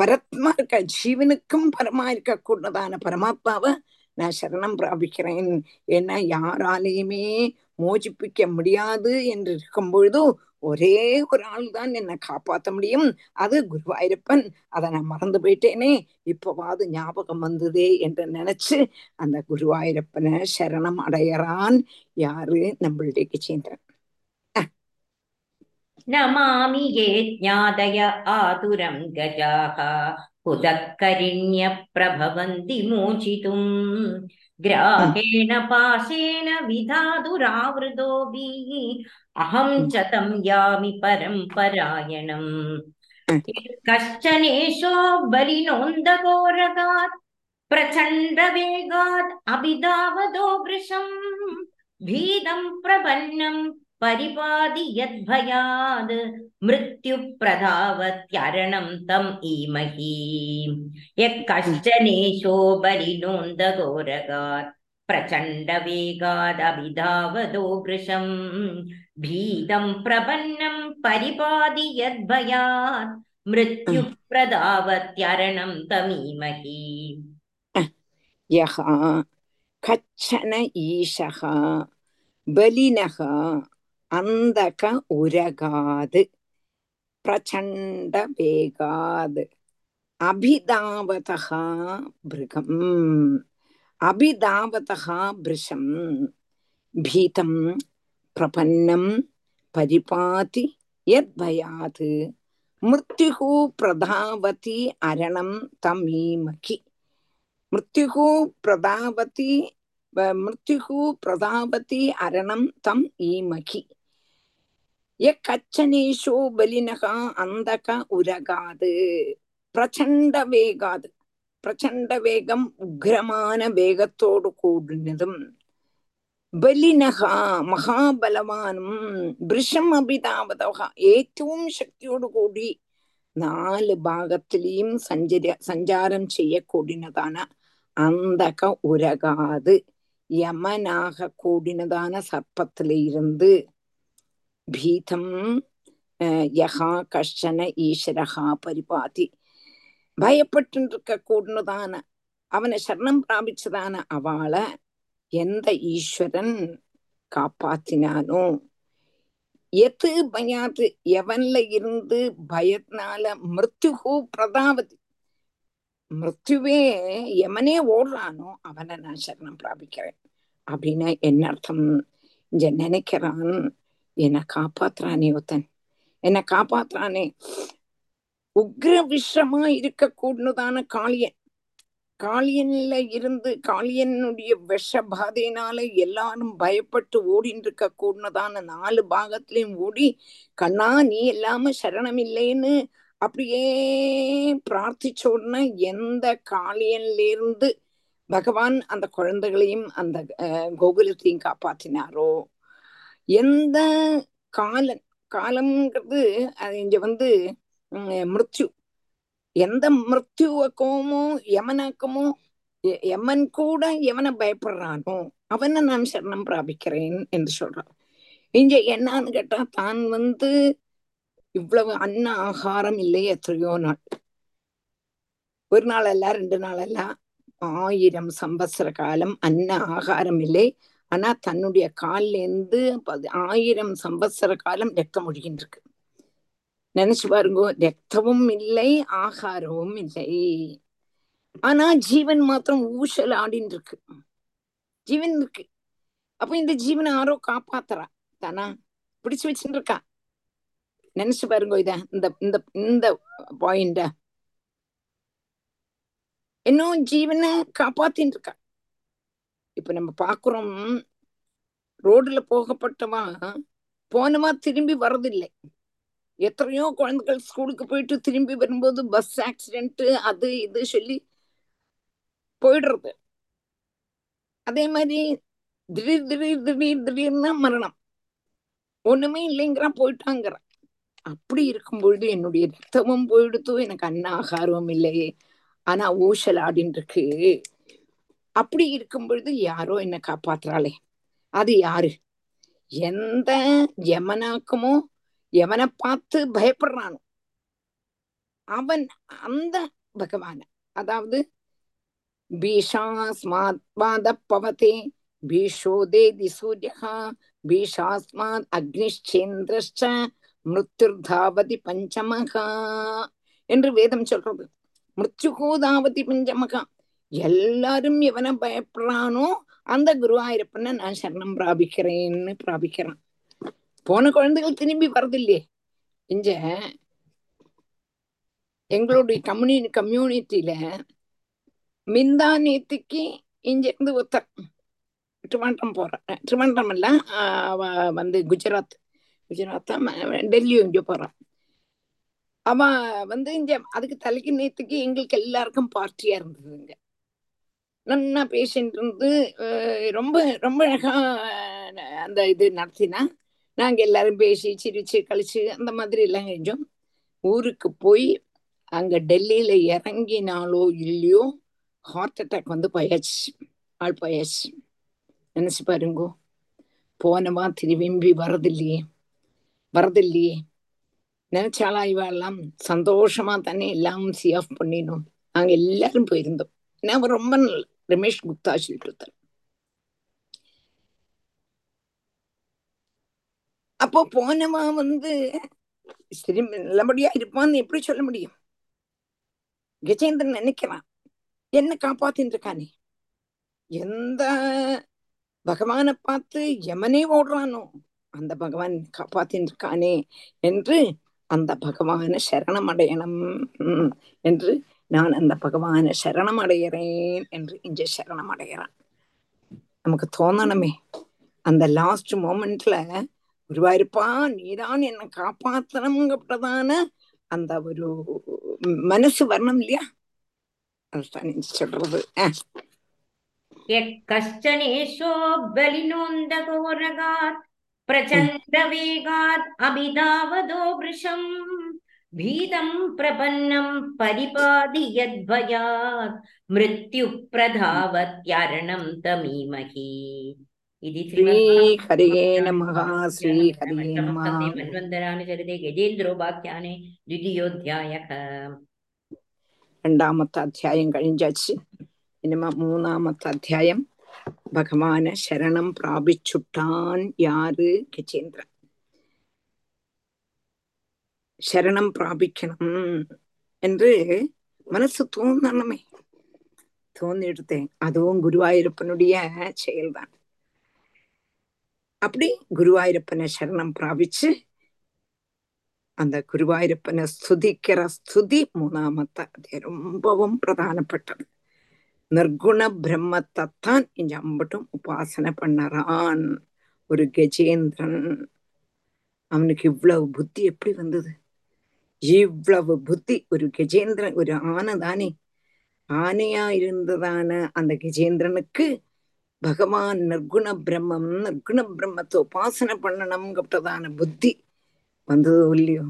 பரத்மா இருக்க ஜீவனுக்கும் பரமா இருக்க கூடதான பரமாத்மாவை நான் சரணம் பிராபிக்கிறேன். ஏன்னா யாராலையுமே மோஜிப்பிக்க முடியாது என்று இருக்கும் பொழுது ஒரே ஒரு ஆள் தான் என்னை காப்பாற்ற முடியும். அது குருவாயிருப்பன். அதை நான் மறந்து போயிட்டேனே. இப்பவாது ஞாபகம் வந்ததே என்று நினைச்சு அந்த குருவாயிருப்பனை சரணம் அடையறான் யாரு? நம்மளுடைய கிச்சேந்திரன் நமாமி ஏ ஜாதய ஆதுரம் கஜாக. புதக்கரிண்ய பிரபவந்தி மூச்சிதும். ग्राहेण पाशेन विधातुरावृतोभिः अहं च तं यामि परम्परायणम् कश्चनेशो बलिनोन्दघोरगात् प्रचण्डवेगात् अभिधावदो वृषम् भीतं प्रपन्नं परिपादि यद्भयाद् मृत्युप्रधावत्यरणं तम् ईमहि यः कश्चनेशो बलिनोन्दघोरगात् प्रचण्डवेगादभिधावदो वृषम् भीतं प्रपन्नं परिपादि यद्भयात् मृत्युप्रधावत्यरणं तमीमहि यः कच्छन ईशः बलिनः അന്തക ഉരകാത് പ്രചണ്ഡ വേഗാത് അഭിതാവത ഭൃഗം അഭിതാവത ഭൃശം ഭീതം പ്രപന്നം പരിപാതി യദ്ഭയാത് മൃത്യുഹു പ്രധാവതി അരണം തമീമഹി മൃത്യുഹു പ്രധാവതി മൃത്യുഹു പ്രധാവതി അരണം തം ഈമഹി യക്കച്ഛനീശോ ബലിനഹ അന്ധക ഉരകാത് പ്രചണ്ഡ വേഗാത് പ്രചണ്ഡ വേഗം ഉഗ്രമാന വേഗത്തോട് കൂടുന്നതും ബലിനഹ മഹാബലവാനും വൃഷമഭിതാപതഹ ഏറ്റവും ശക്തിയോട് കൂടി നാല് ഭാഗത്തിലെയും സഞ്ചരി സഞ്ചാരം ചെയ്യക്കൂടിനതാണ് അന്തക ഉരകാത് യമനാக கூடினதான சர்ப்பத்திலிருந்து பீதம் யகா கஷ்டன ஈஸ்வரகா பரிபாதி பயப்பட்டு இருக்க கூடினதான அவனை சரணம் பிராபிச்சதான அவளை எந்த ஈஸ்வரன் காப்பாத்தினானோ எது பயாது எவன்ல இருந்து பயத்தினால மிருத்யுகு பிரதாவதி மிருத்யுவே எவனே ஓடுறானோ அவனை நான் சரணம் பிராபிக்கிறேன் அப்படின்னா என்ன அர்த்தம் இங்க நினைக்கிறான் என்னை காப்பாத்துறானே ஒருத்தன். என்னை காப்பாத்துறானே. உக்ர விஷமா இருக்க கூடதான காளியன். காளியன்ல இருந்து காளியனுடைய விஷ பாதையினால எல்லாரும் பயப்பட்டு ஓடின்னு இருக்க கூடதான நாலு பாகத்திலையும் ஓடி கண்ணா நீ இல்லாம சரணம் இல்லைன்னு அப்படியே பிரார்த்திச்சோடனா எந்த காளியன்ல இருந்து பகவான் அந்த குழந்தைகளையும் அந்த அஹ், கோகுலத்தையும் காப்பாத்தினாரோ? எந்த காலன் காலம்ங்கிறது அது இங்க வந்து மிருத்யு. எந்த மிருத்யுவக்கமோ யமனாக்கமோ யமன் கூட எவனை பயப்படுறானோ அவனை நான் சரணம் பிராபிக்கிறேன் என்று சொல்றான். இங்க என்னன்னு கேட்டா தான் வந்து இவ்வளவு அன்ன ஆகாரம் இல்லையே எத்தனையோ நாள். ஒரு நாள் அல்ல ரெண்டு நாள் அல்ல. ஆயிரம் சம்பத்சர காலம் அன்ன ஆகாரம் இல்லை. ஆனா தன்னுடைய கால்ல இருந்து பதி- ஆயிரம் சம்பத்சர காலம் ரத்தம் ஒழுகின்றிருக்கு நினைச்சு பாருங்க ரத்தமும் இல்லை ஆகாரமும் இல்லை. ஆனா ஜீவன் மாத்திரம் ஊசல் ஆடின்னு இருக்கு ஜீவன் இருக்கு. அப்ப இந்த ஜீவனை யாரோ காப்பாத்துறா? தானா? பிடிச்சு வச்சுட்டு இருக்கா நினைச்சு பாருங்க இத இந்த இந்த இந்த பாயிண்ட. இன்னும் ஜீவனை காப்பாத்தின்னு இருக்கா இப்ப நம்ம பாக்குறோம் ரோடுல போகப்பட்டவா போனவா திரும்பி வர்றதில்லை எத்தனையோ குழந்தைகள் ஸ்கூலுக்கு போயிட்டு திரும்பி வரும்போது பஸ் ஆக்சிடென்ட் அது இது சொல்லி போயிடுறது. அதே மாதிரி திடீர் திடீர் திடீர் திடீர்னு மரணம். ஒண்ணுமே இல்லைங்கிறா போயிட்டாங்கிறான் அப்படி இருக்கும் பொழுது என்னுடைய ரத்தமும் போயிடுத்து எனக்கு அன்ன ஆகாரமும் இல்லையே. ஆனா ஊசல் ஆடின்னு இருக்கு அப்படி இருக்கும் பொழுது யாரோ என்ன காப்பாத்துறாளே. அது யாரு? எந்த யமனாக்குமோ எவனை பார்த்து பயப்படுறானோ. அவன் அந்த பகவான அதாவது பீஷாஸ்மாத் பவதே பீஷோ தேதி சூரியகா பீஷாஸ்மாத் அக்னிச்சேந்திரஷ்ச மிருத்யுர்தாவதி பஞ்சமகா என்று வேதம் சொல்றது. மிருத்யுகோதாவதி பஞ்சமகா எல்லாரும் எவனை பயப்படுறானோ அந்த குருவாயிருப்பன நான் சரணம் பிராபிக்கிறேன்னு பிராபிக்கிறான். போன குழந்தைகள் திரும்பி வரதில்லையே. இங்க எங்களுடைய கம்யூனி கம்யூனிட்டியில மிந்தா நேத்திக்கு இங்கிருந்து ஒருத்தர் ட்ரிவாண்டம் போறான் ட்ரிவாண்டம் அல்ல அவ வந்து குஜராத் குஜராத் டெல்லியும் இங்க போறான். அவ வந்து இங்க அதுக்கு தலைக்கு நேத்துக்கு எங்களுக்கு எல்லாருக்கும் பார்ட்டியா இருந்ததுங்க நன்னா பேஷண்ட் இருந்து ரொம்ப ரொம்ப அழகா அந்த இது நடத்தினா. நாங்க எல்லாரும் பேசி சிரிச்சு கழிச்சு அந்த மாதிரி எல்லாம் செஞ்சோம் ஊருக்கு போய் அங்க டெல்லியில இறங்கினாலோ இல்லையோ ஹார்ட் அட்டாக் வந்து பயாச்சு. ஆள் பயாச்சு. நினைச்சு பாருங்கோ. போனவா திரும்பி வரதில்லையே. வரதில்லையே. நினைச்சாலா இவெல்லாம் சந்தோஷமா தானே எல்லாம் சி ஆஃப் பண்ணினோம். நாங்க எல்லாரும் போயிருந்தோம். நான் ரொம்ப நல்ல ரமேஷ் குப்தா சொல்லிட்டு அப்போ போனவா வந்து சரி நல்லபடியா இருப்பான்னு எப்படி சொல்ல முடியும்? கஜேந்திரன் நினைக்கிறான் என்ன காப்பாத்தின்னு இருக்கானே எந்த பகவானை பார்த்து யமனே ஓடுறானோ அந்த பகவான் காப்பாத்தின்னு இருக்கானே என்று அந்த பகவான சரணம் அடையணும் உம், என்று நான் அந்த பகவான சரணம் அடைகிறேன் என்று இங்க சரணம் அடைகிறான் நமக்கு தோணணுமே. அந்த லாஸ்ட் மூமெண்ட்ல குருவாயிருப்பா நீதான் என்னை காப்பாத்தணுங்கிறதான அந்த ஒரு மனசு வரணும் இல்லையா? அதுதான் சொல்றது. கஷ்டனேஷோ பலினோந்த கோரகாத் பிரச்சண்ட வேகாத் அபிதாவதோ விஷம் भीतं प्रपन्नं परिपादि यद्भयात् मृत्युप्रधावत्यारणं तमीमहि इति श्रीहरये नमः श्रीहरये नमः मन्वन्तरानुचरिते गजेन्द्रोपाख्याने द्वितीयोऽध्यायः രണ്ടാമത്തെ അധ്യായം കഴിഞ്ഞാച്ച് ഇനിമ മൂന്നാമത്തെ അധ്യായം ഭഗവാന് ശരണം പ്രാപിച്ചുട്ടാൻ യാര് ഗജേന്ദ്രൻ சரணம் பிராபிக்கணும் என்று மனசு தோணணுமே தோண்டி எடுத்தேன் அதுவும் குருவாயூரப்பனுடைய செயல்தான். அப்படி குருவாயூரப்பனை சரணம் பிராபிச்சு அந்த குருவாயூரப்பனை ஸ்துதிக்கிற ஸ்துதி மூணாமத்தை அது ரொம்பவும் பிரதானப்பட்டது. நிர்குண பிரம்மத்தைத்தான் இங்க அம்பட்டும் உபாசனை பண்ணறான் ஒரு கஜேந்திரன். அவனுக்கு இவ்வளவு புத்தி எப்படி வந்தது? இவ்வளவு புத்தி ஒரு கஜேந்திரன் ஒரு ஆனை தானே ஆனையா இருந்ததான அந்த கஜேந்திரனுக்கு பகவான் நிர்குண பிரம்மம் நிர்குண பிரம்மத்தை உபாசனை பண்ணணும்ங்கப்பட்டதான புத்தி வந்ததோ இல்லையோ?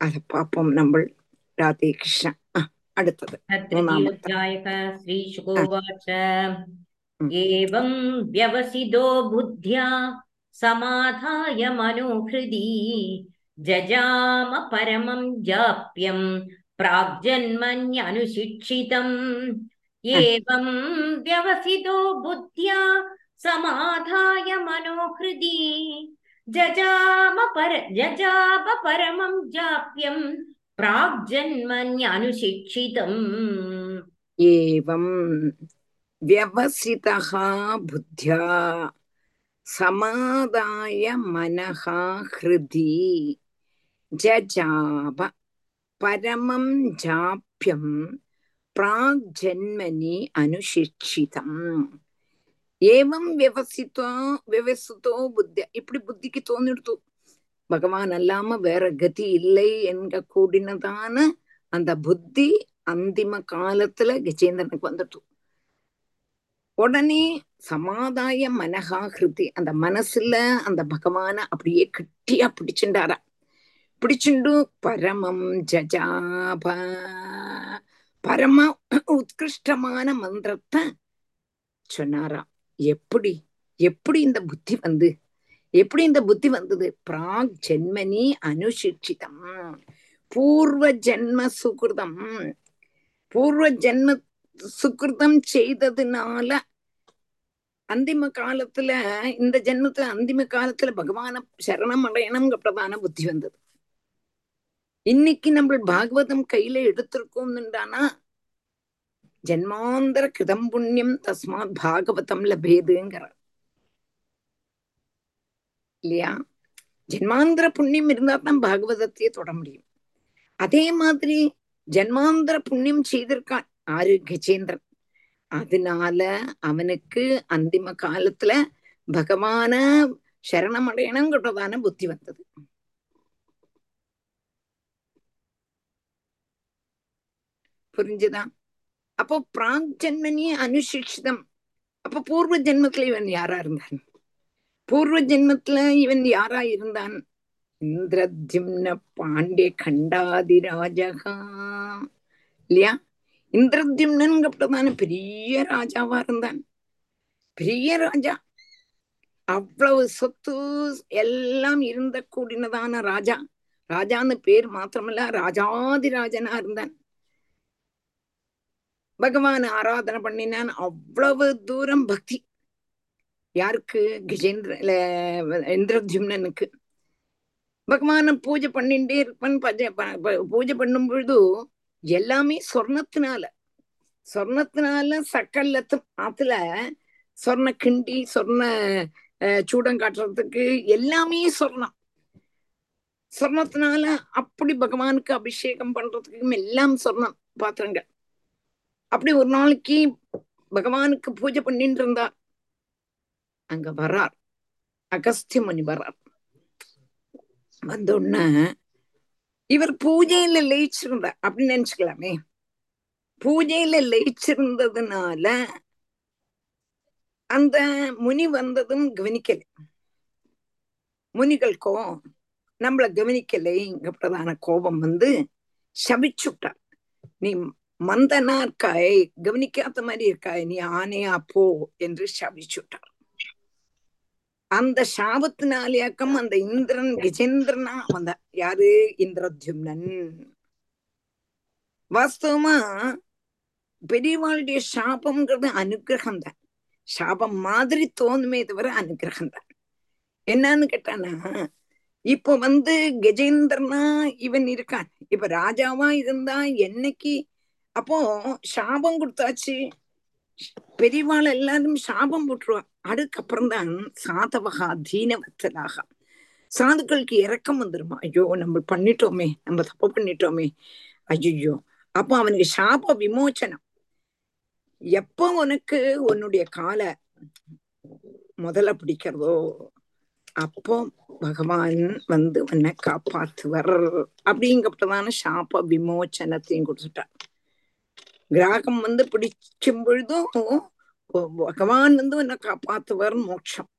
அத பாப்போம் நம்ம ராதே கிருஷ்ணா. அடுத்தது. ஸ்ரீ ஏவம் व्यवसितो समाधाय मनोहृदि जजाम परमं जाप्यं प्राग्जन्मन्यनुशिक्षितम् एवं व्यवसितो बुद्ध्या समाधाय मनोहृदि जजाम पर जजाप परमं जाप्यं प्राग्जन्मन्यनुशिक्षितम् एवं व्यवसितः बुद्ध्या சமாதாய மனகா ஹிருதி ஜஜாப பரமம் ஜாப்பியம் பிராக் ஜன்மனி அனுஷிட்சிதம் ஏவம் விவசித்தோ விவசித்தோ புத்தி. இப்படி புத்திக்கு தோணிடுத்து பகவான் அல்லாம வேற கதி இல்லை என்க கூடினதான அந்த புத்தி அந்திம காலத்துல கஜேந்திரனுக்கு வந்துடுது. உடனே சமாதாய மனகா ஹிருதி அந்த மனசுல அந்த பகவான அப்படியே கட்டியா பிடிச்சுண்டாரா. பிடிச்சுண்டு பரமம் ஜஜாப பரம உத்கிருஷ்டமான மந்திரத்தை சொன்னாரா. எப்படி எப்படி இந்த புத்தி வந்து எப்படி இந்த புத்தி வந்தது? பிராக் ஜென்மனி அனுசிட்சிதம் பூர்வ ஜென்ம சுகிருதம். பூர்வ ஜென்ம சுகிருதம் செய்ததுனால அந்திம காலத்துல இந்த ஜென்மத்துல அந்திம காலத்துல பகவான சரணம் அடையணும்ங்கிறதான புத்தி வந்தது. இன்னைக்கு நம்ம பாகவதம் கையில எடுத்திருக்கோம்னுண்டானா ஜென்மாந்தர கிருதம் புண்ணியம் தஸ்மாத் பாகவதம் லபேதுங்கிற இல்லையா? ஜென்மாந்திர புண்ணியம் இருந்தா தான் பாகவதத்தையே தொட முடியும். அதே மாதிரி ஜென்மாந்திர புண்ணியம் செய்திருக்கான் ஆறு கஜேந்திரன் அதனால அவனுக்கு அந்திம காலத்துல பகவான சரணம் அடையணுங்கிறதான புத்தி வந்தது. புரிஞ்சுதான் அப்போ பிராக் ஜென்மனி அனுசிக்ஷிதம் அப்ப பூர்வ ஜென்மத்துல இவன் யாரா இருந்தான்? பூர்வ ஜென்மத்துல இவன் யாரா இருந்தான்? இந்திரத்யும்ன பாண்டே கண்டாதி ராஜகா இந்திரத்யும்னன் இந்திரத்யும்னங்கப்பட்டதான பெரிய ராஜாவா இருந்தான். பெரிய ராஜா. அவ்வளவு சொத்து எல்லாம் இருந்த கூடினதான ராஜா. ராஜான்னு பேர் மாத்திரமல்ல ராஜாதிராஜனா இருந்தான். பகவான் ஆராதனை பண்ணினான். அவ்வளவு தூரம் பக்தி. யாருக்கு? கஜேந்திர இந்திரத்யும்னனுக்கு. பகவான பூஜை பண்ணிட்டே இருப்பன். பஜ- ப- ப- பூஜை பண்ணும் பொழுது எல்லாமே சொர்ணத்தினால. சொர்ணத்தினால சக்கல்லத்தும் ஆத்துல சொர்ண கிண்டி சொர்ண அஹ், சூடம் காட்டுறதுக்கு எல்லாமே சொர்ணம். சொர்ணத்தினால அப்படி பகவானுக்கு அபிஷேகம் பண்றதுக்கும் எல்லாம் சொர்ணம் பாத்திரங்கள். அப்படி ஒரு நாளைக்கு பகவானுக்கு பூஜை பண்ணிட்டு இருந்தா அங்க வர்றார். அகஸ்திய முனி வரார் வந்தோடனே இவர் பூஜையில லயிச்சிருந்தார் அப்படின்னு நினைச்சுக்கலாமே. பூஜையில லயிச்சிருந்ததுனால அந்த முனி வந்ததும் கவனிக்கல. முனிகளுக்கோ நம்மள பிரதான கோபம் வந்து சபிச்சுட்டார் நீ மந்தனா இருக்காய் கவனிக்காத மாதிரி இருக்காய். நீ ஆனையா போ என்று சபிச்சுட்டார் அந்த சாபத்தினாலேயாக்கம் அந்த இந்திரன் கஜேந்திரனா வந்த யாரு? இந்திரத்யும்னன். வாஸ்தவமா பெரியவாளுடைய சாபம்ங்கிறது அனுகிரகம் தான். சாபம் மாதிரி தோணுமே தவிர அனுகிரகம் தான். என்னன்னு கேட்டானா இப்ப வந்து கஜேந்திரனா இவன் இருக்கான். இப்ப ராஜாவா இருந்தா என்னைக்கு? அப்போ சாபம் கொடுத்தாச்சு. பெரியவாள் எல்லாரும் சாபம் போட்டுருவா. அதுக்கப்புறம்தான் சாதவகா தீனவத்தலாக சாதுக்களுக்கு இறக்கம் வந்துருமா. ஐயோ நம்ம பண்ணிட்டோமே நம்ம தப்பு பண்ணிட்டோமே. ஐயோ அப்போ அவனுக்கு சாப விமோச்சனம். எப்போ உனக்கு உன்னுடைய காலை முதல்ல பிடிக்கிறதோ அப்போ பகவான் வந்து உன்னை காப்பாத்துவர். அப்படிங்கப்பட்டதான சாப விமோச்சனத்தையும் கொடுத்துட்டார். கிராகம் வந்து பிடிக்கும் பொழுதும் பகவான் வந்து உன்னை காப்பாத்துவர் மோட்சம்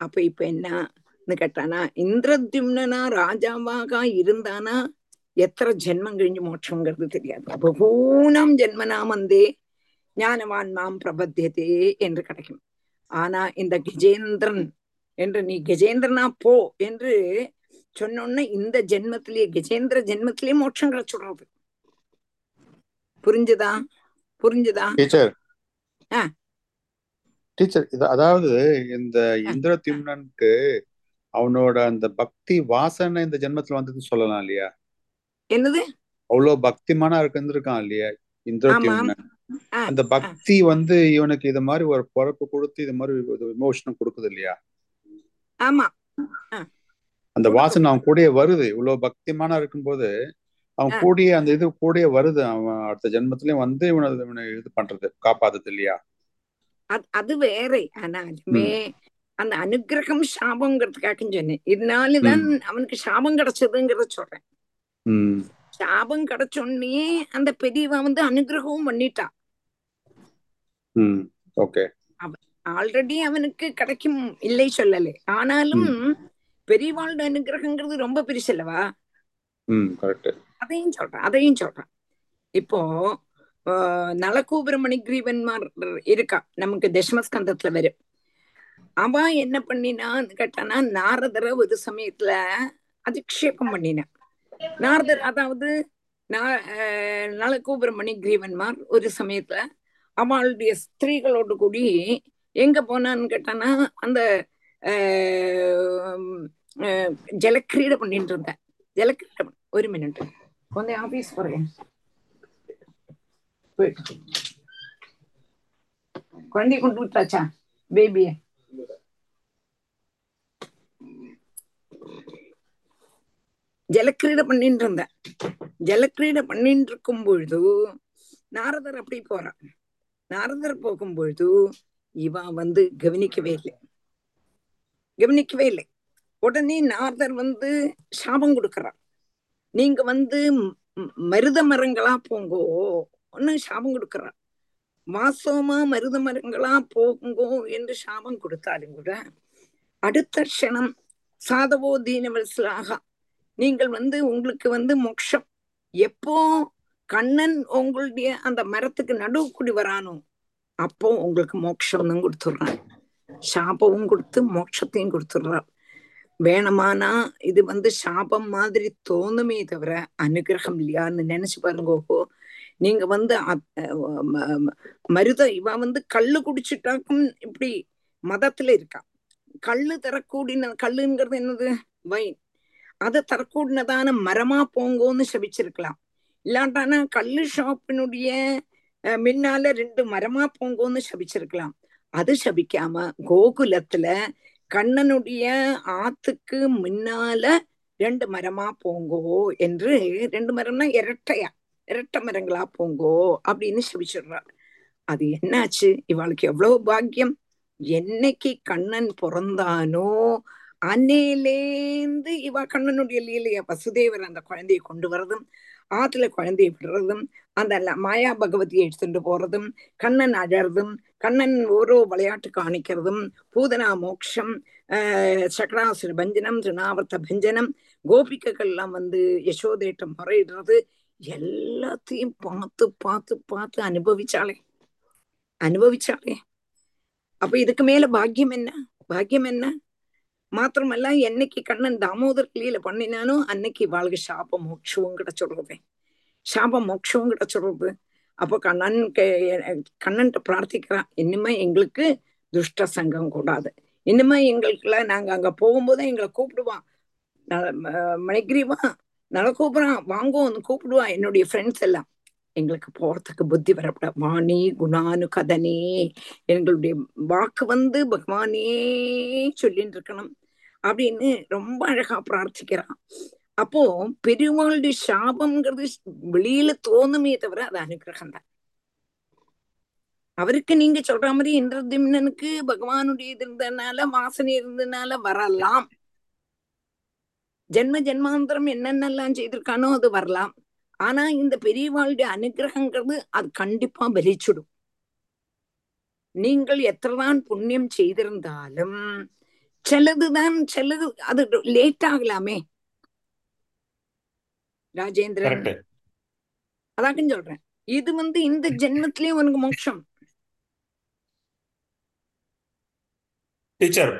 அப்ப இப்ப என்ன கேட்டானா இந்திரத்யும்னா ராஜாவாக இருந்தானா எத்தனை ஜென்மம் கழிஞ்சு மோட்சங்கிறது தெரியாது பகூனாம் ஜென்மனாம் வந்தே ஞானவான் மாம் பிரபத்தியதே என்று கிடைக்கும் ஆனா இந்த கஜேந்திரன் என்று நீ கஜேந்திரனா போ என்று சொன்னோன்ன இந்த ஜென்மத்திலேயே கஜேந்திர ஜென்மத்திலேயே மோட்சம் கிடைச்சுடுறது புரிஞ்சுதா? புரிஞ்சுதா? டீச்சர். டீச்சர் இது அதாவது இந்த இந்திரத்யும்னனுக்கு அவனோட அந்த பக்தி வாசனை இந்த ஜென்மத்துல வந்ததுன்னு சொல்லலாம் இல்லையா? என்னது? அவ்வளவு பக்திமானா இருந்திருக்கான் இல்லையா இந்திரத்யும்னன் ஆ, அந்த பக்தி வந்து இவனுக்கு இது மாதிரி ஒரு பொறப்பு கொடுத்து இது மாதிரி ஒரு விமோசனம் கொடுக்குது இல்லையா? ஆமா. அந்த வாசனை அவன் கூடயே வருது. இவ்வளவு பக்திமானா இருக்கும்போது அவன். கூடயே அந்த இது கூடயே வருது. அவன் அடுத்த ஜென்மத்திலயும் வந்து இவனை இவனை இது பண்றது காப்பாத்துது இல்லையா? அது வேற. ஆனாலுமே அந்த அனுகிரகம் சாபங்கிறதுக்காக சொன்னேன். இதனாலதான் அவனுக்கு சாபம் கிடைச்சதுங்கிறத சொல்றேன். சாபம் கிடைச்சோடனே அந்த பெரியவன் வந்து அனுகிரகமும் பண்ணிட்டான் ஓகே. ஆல்ரெடி அவனுக்கு கிடைக்கும் இல்லை சொல்லலை. ஆனாலும் பெரியவாளோட அனுகிரகங்கிறது ரொம்ப பெருசல்லவா அதையும் சொல்றேன் அதையும் சொல்றேன். இப்போ நலகோபுரமணி கிரீவன்மார் இருக்கா நமக்கு தசமஸ்கந்தத்துல வரும் அவ என்ன பண்ணினான்னு கேட்டானா நாரதரை ஒரு சமயத்துல அதிக்ஷேபம் பண்ணினான். நாரதர் அதாவது நா- ஆஹ், கிரீவன்மார் ஒரு சமயத்துல அவளுடைய ஸ்திரீகளோடு கூடி எங்க போனான்னு கேட்டானா அந்த ஆஹ், ஆஹ், ஜலக்கிரீடை பண்ணிட்டு இருந்தேன் ஒரு மினிட் கொஞ்சம் ஆபீஸ் போறேன் போயிட்டு குழந்தைய கொண்டு விட்டாச்சா பேபிய ஜலக்கிரீடை பண்ணிட்டு இருந்தேன் ஜலக்கிரீடை பண்ணிட்டு இருக்கும் பொழுது நாரதர் அப்படி போறான் நாரதர் போகும் பொழுது இவ வந்து கவனிக்கவே இல்லை கவனிக்கவே இல்லை உடனே நாரதர் வந்து சாபம் கொடுக்கறார். நீங்க வந்து மருத மரங்களா போங்கோ ஒன்னு சாபம் கொடுக்கறார். வாசமா மருத மரங்களா போங்கோ என்று சாபம் கொடுத்தாலும் கூட அடுத்த க்ஷணம் சாதவோ தீனவல்சலாக நீங்கள் வந்து உங்களுக்கு வந்து மோட்சம் எப்போ கண்ணன் உங்களுடைய அந்த மரத்துக்கு நடுவுக்குடி வரானோ அப்போ உங்களுக்கு மோட்சம் கொடுத்துடுறான் சாபமும் கொடுத்து மோட்சத்தையும் கொடுத்துடுறான் வேணுமானா இது வந்து சாபம் மாதிரி தோணுமே தவிர அனுகிரகம் இல்லையான்னு நினைச்சு பாருங்க ஓஹோ. நீங்க வந்து மருத இவ வந்து கள்ளு குடிச்சிட்டாக்கும் இப்படி மதத்துல இருக்கா. கள்ளு தரக்கூடின கல்லுங்கிறது என்னது? வைன். அதை தரக்கூடினதான மரமா போங்கோன்னு சபிச்சிருக்கலாம். இல்லாட்டானா கல்லு ஷாப்பினுடைய அஹ், முன்னால ரெண்டு மரமா போங்கோன்னு சபிச்சிருக்கலாம். அது சபிக்காம கோகுலத்துல கண்ணனுடைய ஆத்துக்கு முன்னால ரெண்டு மரமா போங்கோ என்று ரெண்டு மரம்னா இரட்டையா இரட்டை மரங்களா போங்கோ அப்படின்னு சபிச்சிடுறார் அது என்னாச்சு? இவாளுக்கு எவ்வளவு பாக்கியம்? என்னைக்கு கண்ணன் பிறந்தானோ அன்னையிலேந்து இவா கண்ணனுடைய லீலைய வசுதேவர் அந்த குழந்தையை கொண்டு வரதும் ஆத்துல குழந்தையை விடுறதும் அந்த மாயா பகவதியை எடுத்துட்டு போறதும் கண்ணன் அழறதும் கண்ணன் ஓரோ விளையாட்டு காணிக்கிறதும் பூதனா மோக்ஷம் சக்கராசுர பஞ்சனம் திருநாவர்த்த பஞ்சனம் கோபிகைகள் வந்து யசோதேட்டம் முறையிடுறது எல்லாத்தையும் பார்த்து பார்த்து பார்த்து அனுபவிச்சாளே. அனுபவிச்சாளே. அப்ப இதுக்கு மேல பாக்கியம் என்ன? பாக்கியம் என்ன? மாத்திரமல்ல என்னைக்கு கண்ணன் தாமோதர் லீல பண்ணினானோ அன்னைக்கு வாழ்க சாப மோட்சவும் கிடைச்சிடுறது சாப மோட்சவும் கிடைச்சிடுறது அப்போ கண்ணன் கண்ணன்ட்ட பிரார்த்திக்கிறான் இனிமே எங்களுக்கு துஷ்ட சங்கம் கூடாது. இனிமே எங்களுக்குள்ள நாங்க அங்க போகும்போது எங்களை கூப்பிடுவான் ந- ம- மணிகிரிவா நல கூப்பிடுறான் வாங்குவோம் கூப்பிடுவான் என்னுடைய ஃப்ரெண்ட்ஸ் எல்லாம். எங்களுக்கு போறதுக்கு புத்தி வரப்பட வாணி குணானு கதனே எங்களுடைய வாக்கு வந்து பகவானே சொல்லிட்டு இருக்கணும் அப்படின்னு ரொம்ப அழகா பிரார்த்திக்கிறான். அப்போ பெருமாளுடைய சாபம்ங்கிறது வெளியில தோணுமே தவிர அது அனுகிரகம் தான். அவருக்கு நீங்க சொல்ற மாதிரி இந்திரதிம்னனுக்கு பகவானுடைய இது இருந்ததுனால வாசனை இருந்ததுனால வரலாம். ஜென்ம ஜென்மாந்தரம் என்னென்னலாம் செய்திருக்கானோ அது வரலாம். ஆனா இந்த பெரியவாளுடைய அனுகிரகங்கிறது அது கண்டிப்பா பலிச்சுடும். நீங்கள் எத்தனைதான் புண்ணியம் செய்திருந்தாலும் சிலதுதான் சிலது அது லேட் ஆகலாமே. ராஜேந்திரன். அதாக்கும் சொல்றேன். இது வந்து இந்த ஜென்மத்திலயே உனக்கு மோட்சம். Teacher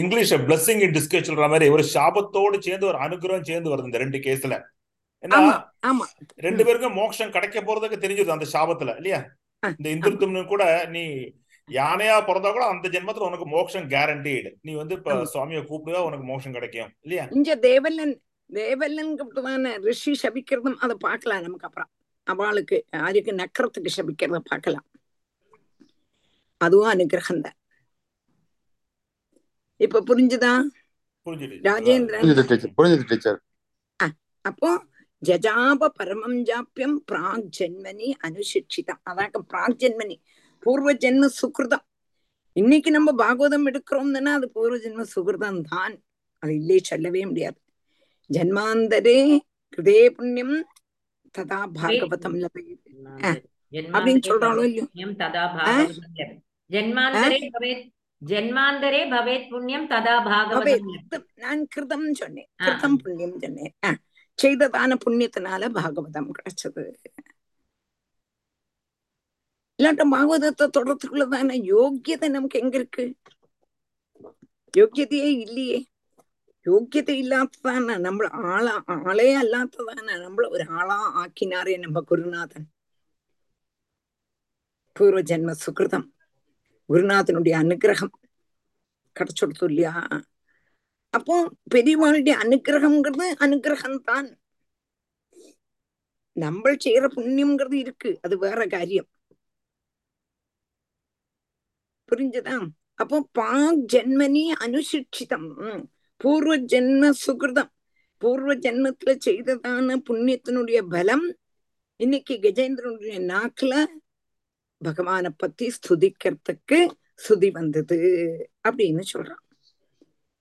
English blessing in disguise சொல்ற மாதிரி ஒரு சாபத்தோடு சேர்ந்து ஒரு அனுகிரகம் சேர்ந்து வருது இந்த ரெண்டு கேஸ்ல ரெண்டு பேருக்கும் மோட்சம் கிடைக்க போறதுக்கு தெரிஞ்சிருது அந்த சாபத்துல இல்லையா? இந்த இந்திரத்தும்னு கூட நீ யானையா பிறந்தா கூட அந்த ஜென்மத்துல உனக்கு மோட்சம் கேரண்டீடு நீ வந்து இப்ப. சுவாமியை கூப்பிடுவா உனக்கு மோட்சம் கிடைக்கும் இல்லையா? இங்க தேவல்லன் தேவல்லன் கூப்பிட்டுதான ரிஷி சபிக்கிறதும் அதை பார்க்கலாம் நமக்கு அப்புறம். அவளுக்கு யாருக்கு நக்கரத்துக்கு சபிக்கிறத பார்க்கலாம். அதுவும் அனுகிரகம் தான். இப்ப புரிஞ்சுதா? புரிஞ்சுது. ராஜேந்திரன். புரிஞ்சுது டீச்சர். அப்போ ஜஜாப பரமம் ஜாப்பியம் பிராக் ஜென்மனி அனுசிக்ஷிதம் அதாக்க பிராக் ஜென்மனி பூர்வ ஜென்ம சுகிருதம். இன்னைக்கு நம்ம பாகவதம் எடுக்கிறோம்னா அது பூர்வ ஜென்ம சுகிருதம் தான். அது இல்லே சொல்லவே முடியாது. ஜன்மாந்தரே கிருதே புண்ணியம் ததா பாகவதம் அப்படின்னு சொல்றாளோ இல்லையோ? ஜென்மாந்தரே பவேத் புண்ணியம் ததா பாகவதம். நான் கிருதம் சொன்னேன். கிருதம் புண்ணியம் சொன்னேன். ஆ, செய்ததான புண்ணியத்தினால பாகவதம் கிடைச்சது இல்லாட்ட பாகவதத்தை தொடர்றதுக்குள்ளதான யோக்கியதை நமக்கு எங்க இருக்கு யோக்கியதையே இல்லையே யோக்கியதை இல்லாததான நம்மள ஆளா ஆளே அல்லாததான நம்மள ஒரு ஆளா ஆக்கினாரே நம்ம குருநாதன் பூர்வ ஜென்ம சுகிருதம் குருநாதனுடைய அனுகிரகம் கிடைச்சுடுத்து இல்லையா அப்போ பெரியவாளுடைய அனுகிரகம்ங்கிறது அனுகிரகம் தான் நம்ம செய்யற புண்ணியம்ங்கிறது இருக்கு. அது வேற காரியம். புரிஞ்சுதா? அப்போ பாக் ஜென்மனி அனுசிட்சிதம். பூர்வ ஜென்ம சுகிருதம். பூர்வ ஜென்மத்துல செய்ததான புண்ணியத்தினுடைய பலம் இன்னைக்கு கஜேந்திரனுடைய நாக்குல பகவானை பத்தி ஸ்துதிக்கிறதுக்கு ஸ்துதி வந்தது அப்படின்னு சொல்றான்.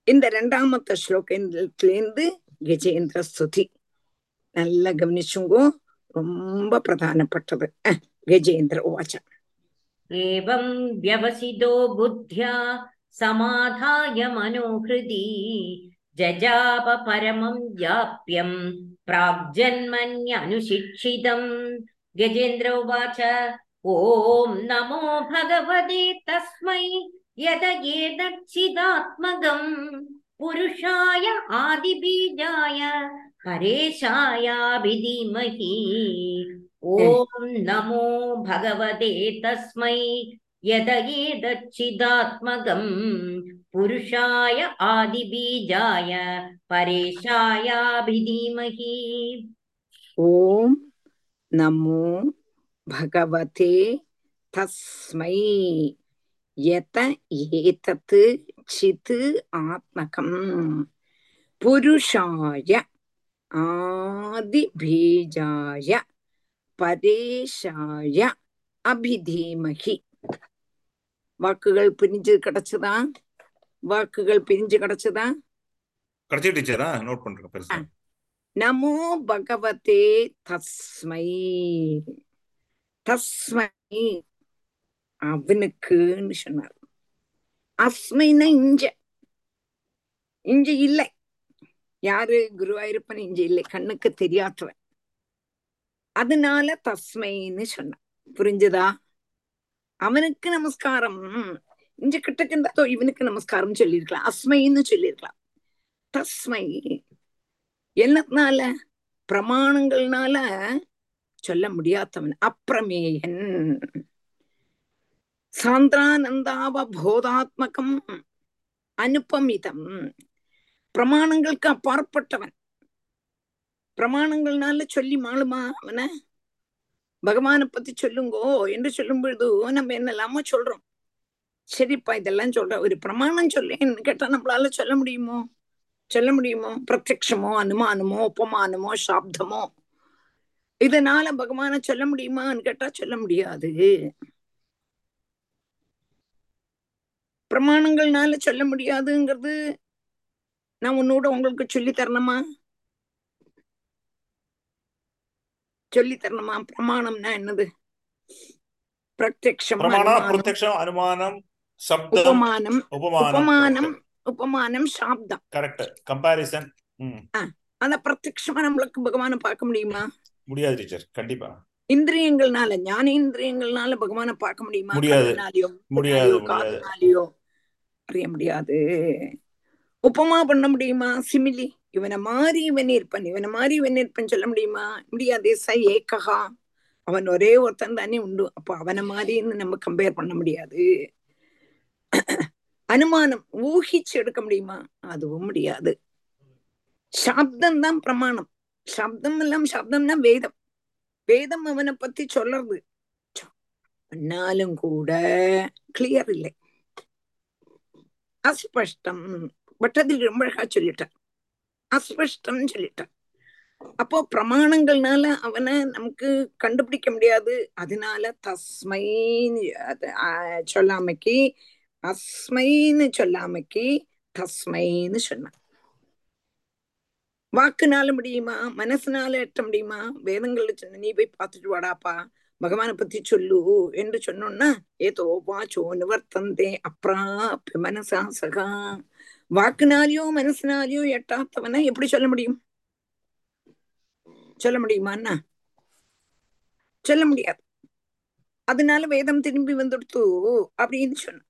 இந்த ரெண்டாமத்த ஸ்லோகத்திலேருந்து கஜேந்திர ஸ்துதி நல்லா கவனிச்சுங்கோ ரொம்ப பிரதானப்பட்டது அஹ், கஜேந்திர உவாச்ச एवं व्यवसितो बुद्ध्या समाधाय मनोहृदि जजाप परमं व्याप्यं प्राग्जन्मन्यनुशिक्षितम् गजेन्द्र उवाच ॐ नमो भगवते तस्मै यद एतच्चिदात्मकम् पुरुषाय आदिबीजाय हरेशायाभिधीमहि ॐ नमो भगवते तस्मै यद एतच्चिदात्मकम् पुरुषाय आदिबीजाय परेशायाभिधीमहि ॐ नमो भगवते तस्मै யத ஏதத் சித் ஆத்மகம்? புருஷாய ஆதிபீஜாய பரேஷாய அபிதீமகி. வாக்குகள் பிரிஞ்சு கிடைச்சதா? வாக்குகள் பிரிஞ்சு கிடைச்சதா? கிடைச்சி டீச்சரா? நோட் பண்றேன் நமோ பகவதே தஸ்மை. தஸ்மை அவனுக்குன்னு சொன்னார். அஸ்மைன்னா இஞ்ச இஞ்ச இல்லை. யாரு? குருவாயிருப்பன் இஞ்ச இல்லை. கண்ணுக்கு தெரியாதவன். அதனால தஸ்மைன்னு சொன்னான். புரிஞ்சுதா? அவனுக்கு நமஸ்காரம். இஞ்ச கிட்டக்கு இருந்தா இவனுக்கு நமஸ்காரம் சொல்லியிருக்கலாம். அஸ்மைன்னு சொல்லியிருக்கலாம். தஸ்மை. என்னத்தினால பிரமாணங்கள்னால சொல்ல முடியாதவன். அப்பிரமேயன் சாந்திரானந்தாவ போதாத்மகம் அனுபமிதம். பிரமாணங்களுக்கு அப்பாற்பட்டவன். பிரமாணங்கள்னால சொல்லி மாளுமா அவன? பகவானை பத்தி சொல்லுங்கோ என்று சொல்லும் பொழுது நம்ம என்னெல்லாமோ சொல்றோம். சரிப்பா இதெல்லாம் சொல்ற ஒரு பிரமாணம் சொல்லேன்னு கேட்டா நம்மளால சொல்ல முடியுமோ? சொல்ல முடியுமோ? பிரத்யக்ஷமோ அனுமானமோ உபமானமோ சாப்தமோ? இதனால பகவான சொல்ல முடியுமான்னு கேட்டா சொல்ல முடியாது. பிரமாணங்கள்னால சொல்ல முடியாதுங்கிறது நான் உன்னோட உங்களுக்கு சொல்லி தரணுமா? சொல்லி தரணுமா? பிரமாணம்னா என்னது? பிரத்யக்ஷம் அனுமானம். உபமானம். உபமானம். உபமானம் சாப்தம். கரெக்ட் கம்பாரிசன் அந்த பிரத்யக்ஷமா நம்மளுக்கு பகவானை பார்க்க முடியுமா? முடியாது டீச்சர். கண்டிப்பா. இந்திரியங்கள்னால ஞானேந்திரியங்கள்னால பகவானை பார்க்க முடியுமா? முடியாது. முடியாது. காதுனாலயோ? அறிய முடியாது. உப்புமா பண்ண முடியுமா? சிமிலி. இவனை மாறி இவன் இருப்பன். இவனை மாறி இவன் இருப்பன் சொல்ல முடியுமா? முடியாது. ச ஏக்ககா அவன் ஒரே ஒருத்தன் தானே உண்டு. அப்போ அவனை மாதிரின்னு நம்ம கம்பேர் பண்ண முடியாது. அனுமானம். ஊகிச்சு எடுக்க முடியுமா? அதுவும் முடியாது. சாப்தம் தான் பிரமாணம். சப்தம் எல்லாம் சப்தம்னா வேதம். வேதம் அவனை பத்தி சொல்றது பண்ணாலும் கூட கிளியர் இல்லை. அஸ்பஷ்டம். பட்டதில் ரொம்ப அழகா சொல்லிட்டார் அஸ்பஷ்டம் சொல்லிட்டார் அப்போ பிரமாணங்கள்னால அவனை நமக்கு கண்டுபிடிக்க முடியாது. அதனால தஸ்மைன்னு சொல்லாமைக்கு அஸ்மைன்னு சொல்லாமைக்கு தஸ்மைன்னு சொன்னான். வாக்குனால முடியுமா? மனசுனால எட்ட முடியுமா? வேதங்கள்ல சொன்ன நீ போய் பார்த்துட்டு வாடாப்பா. பகவானை பத்தி சொல்லு என்று சொன்னோம்னா ஏதோ வாச்சோ நிவர்த்தந்தே அப்ராப்ய மனசா சகா வாக்குனாலையோ மனசுனாலையோ எட்டாத்தவனா எப்படி சொல்ல முடியும் சொல்ல முடியுமான்னா சொல்ல முடியாது அதனால வேதம் திரும்பி வந்துடுத்து அப்படின்னு சொன்ன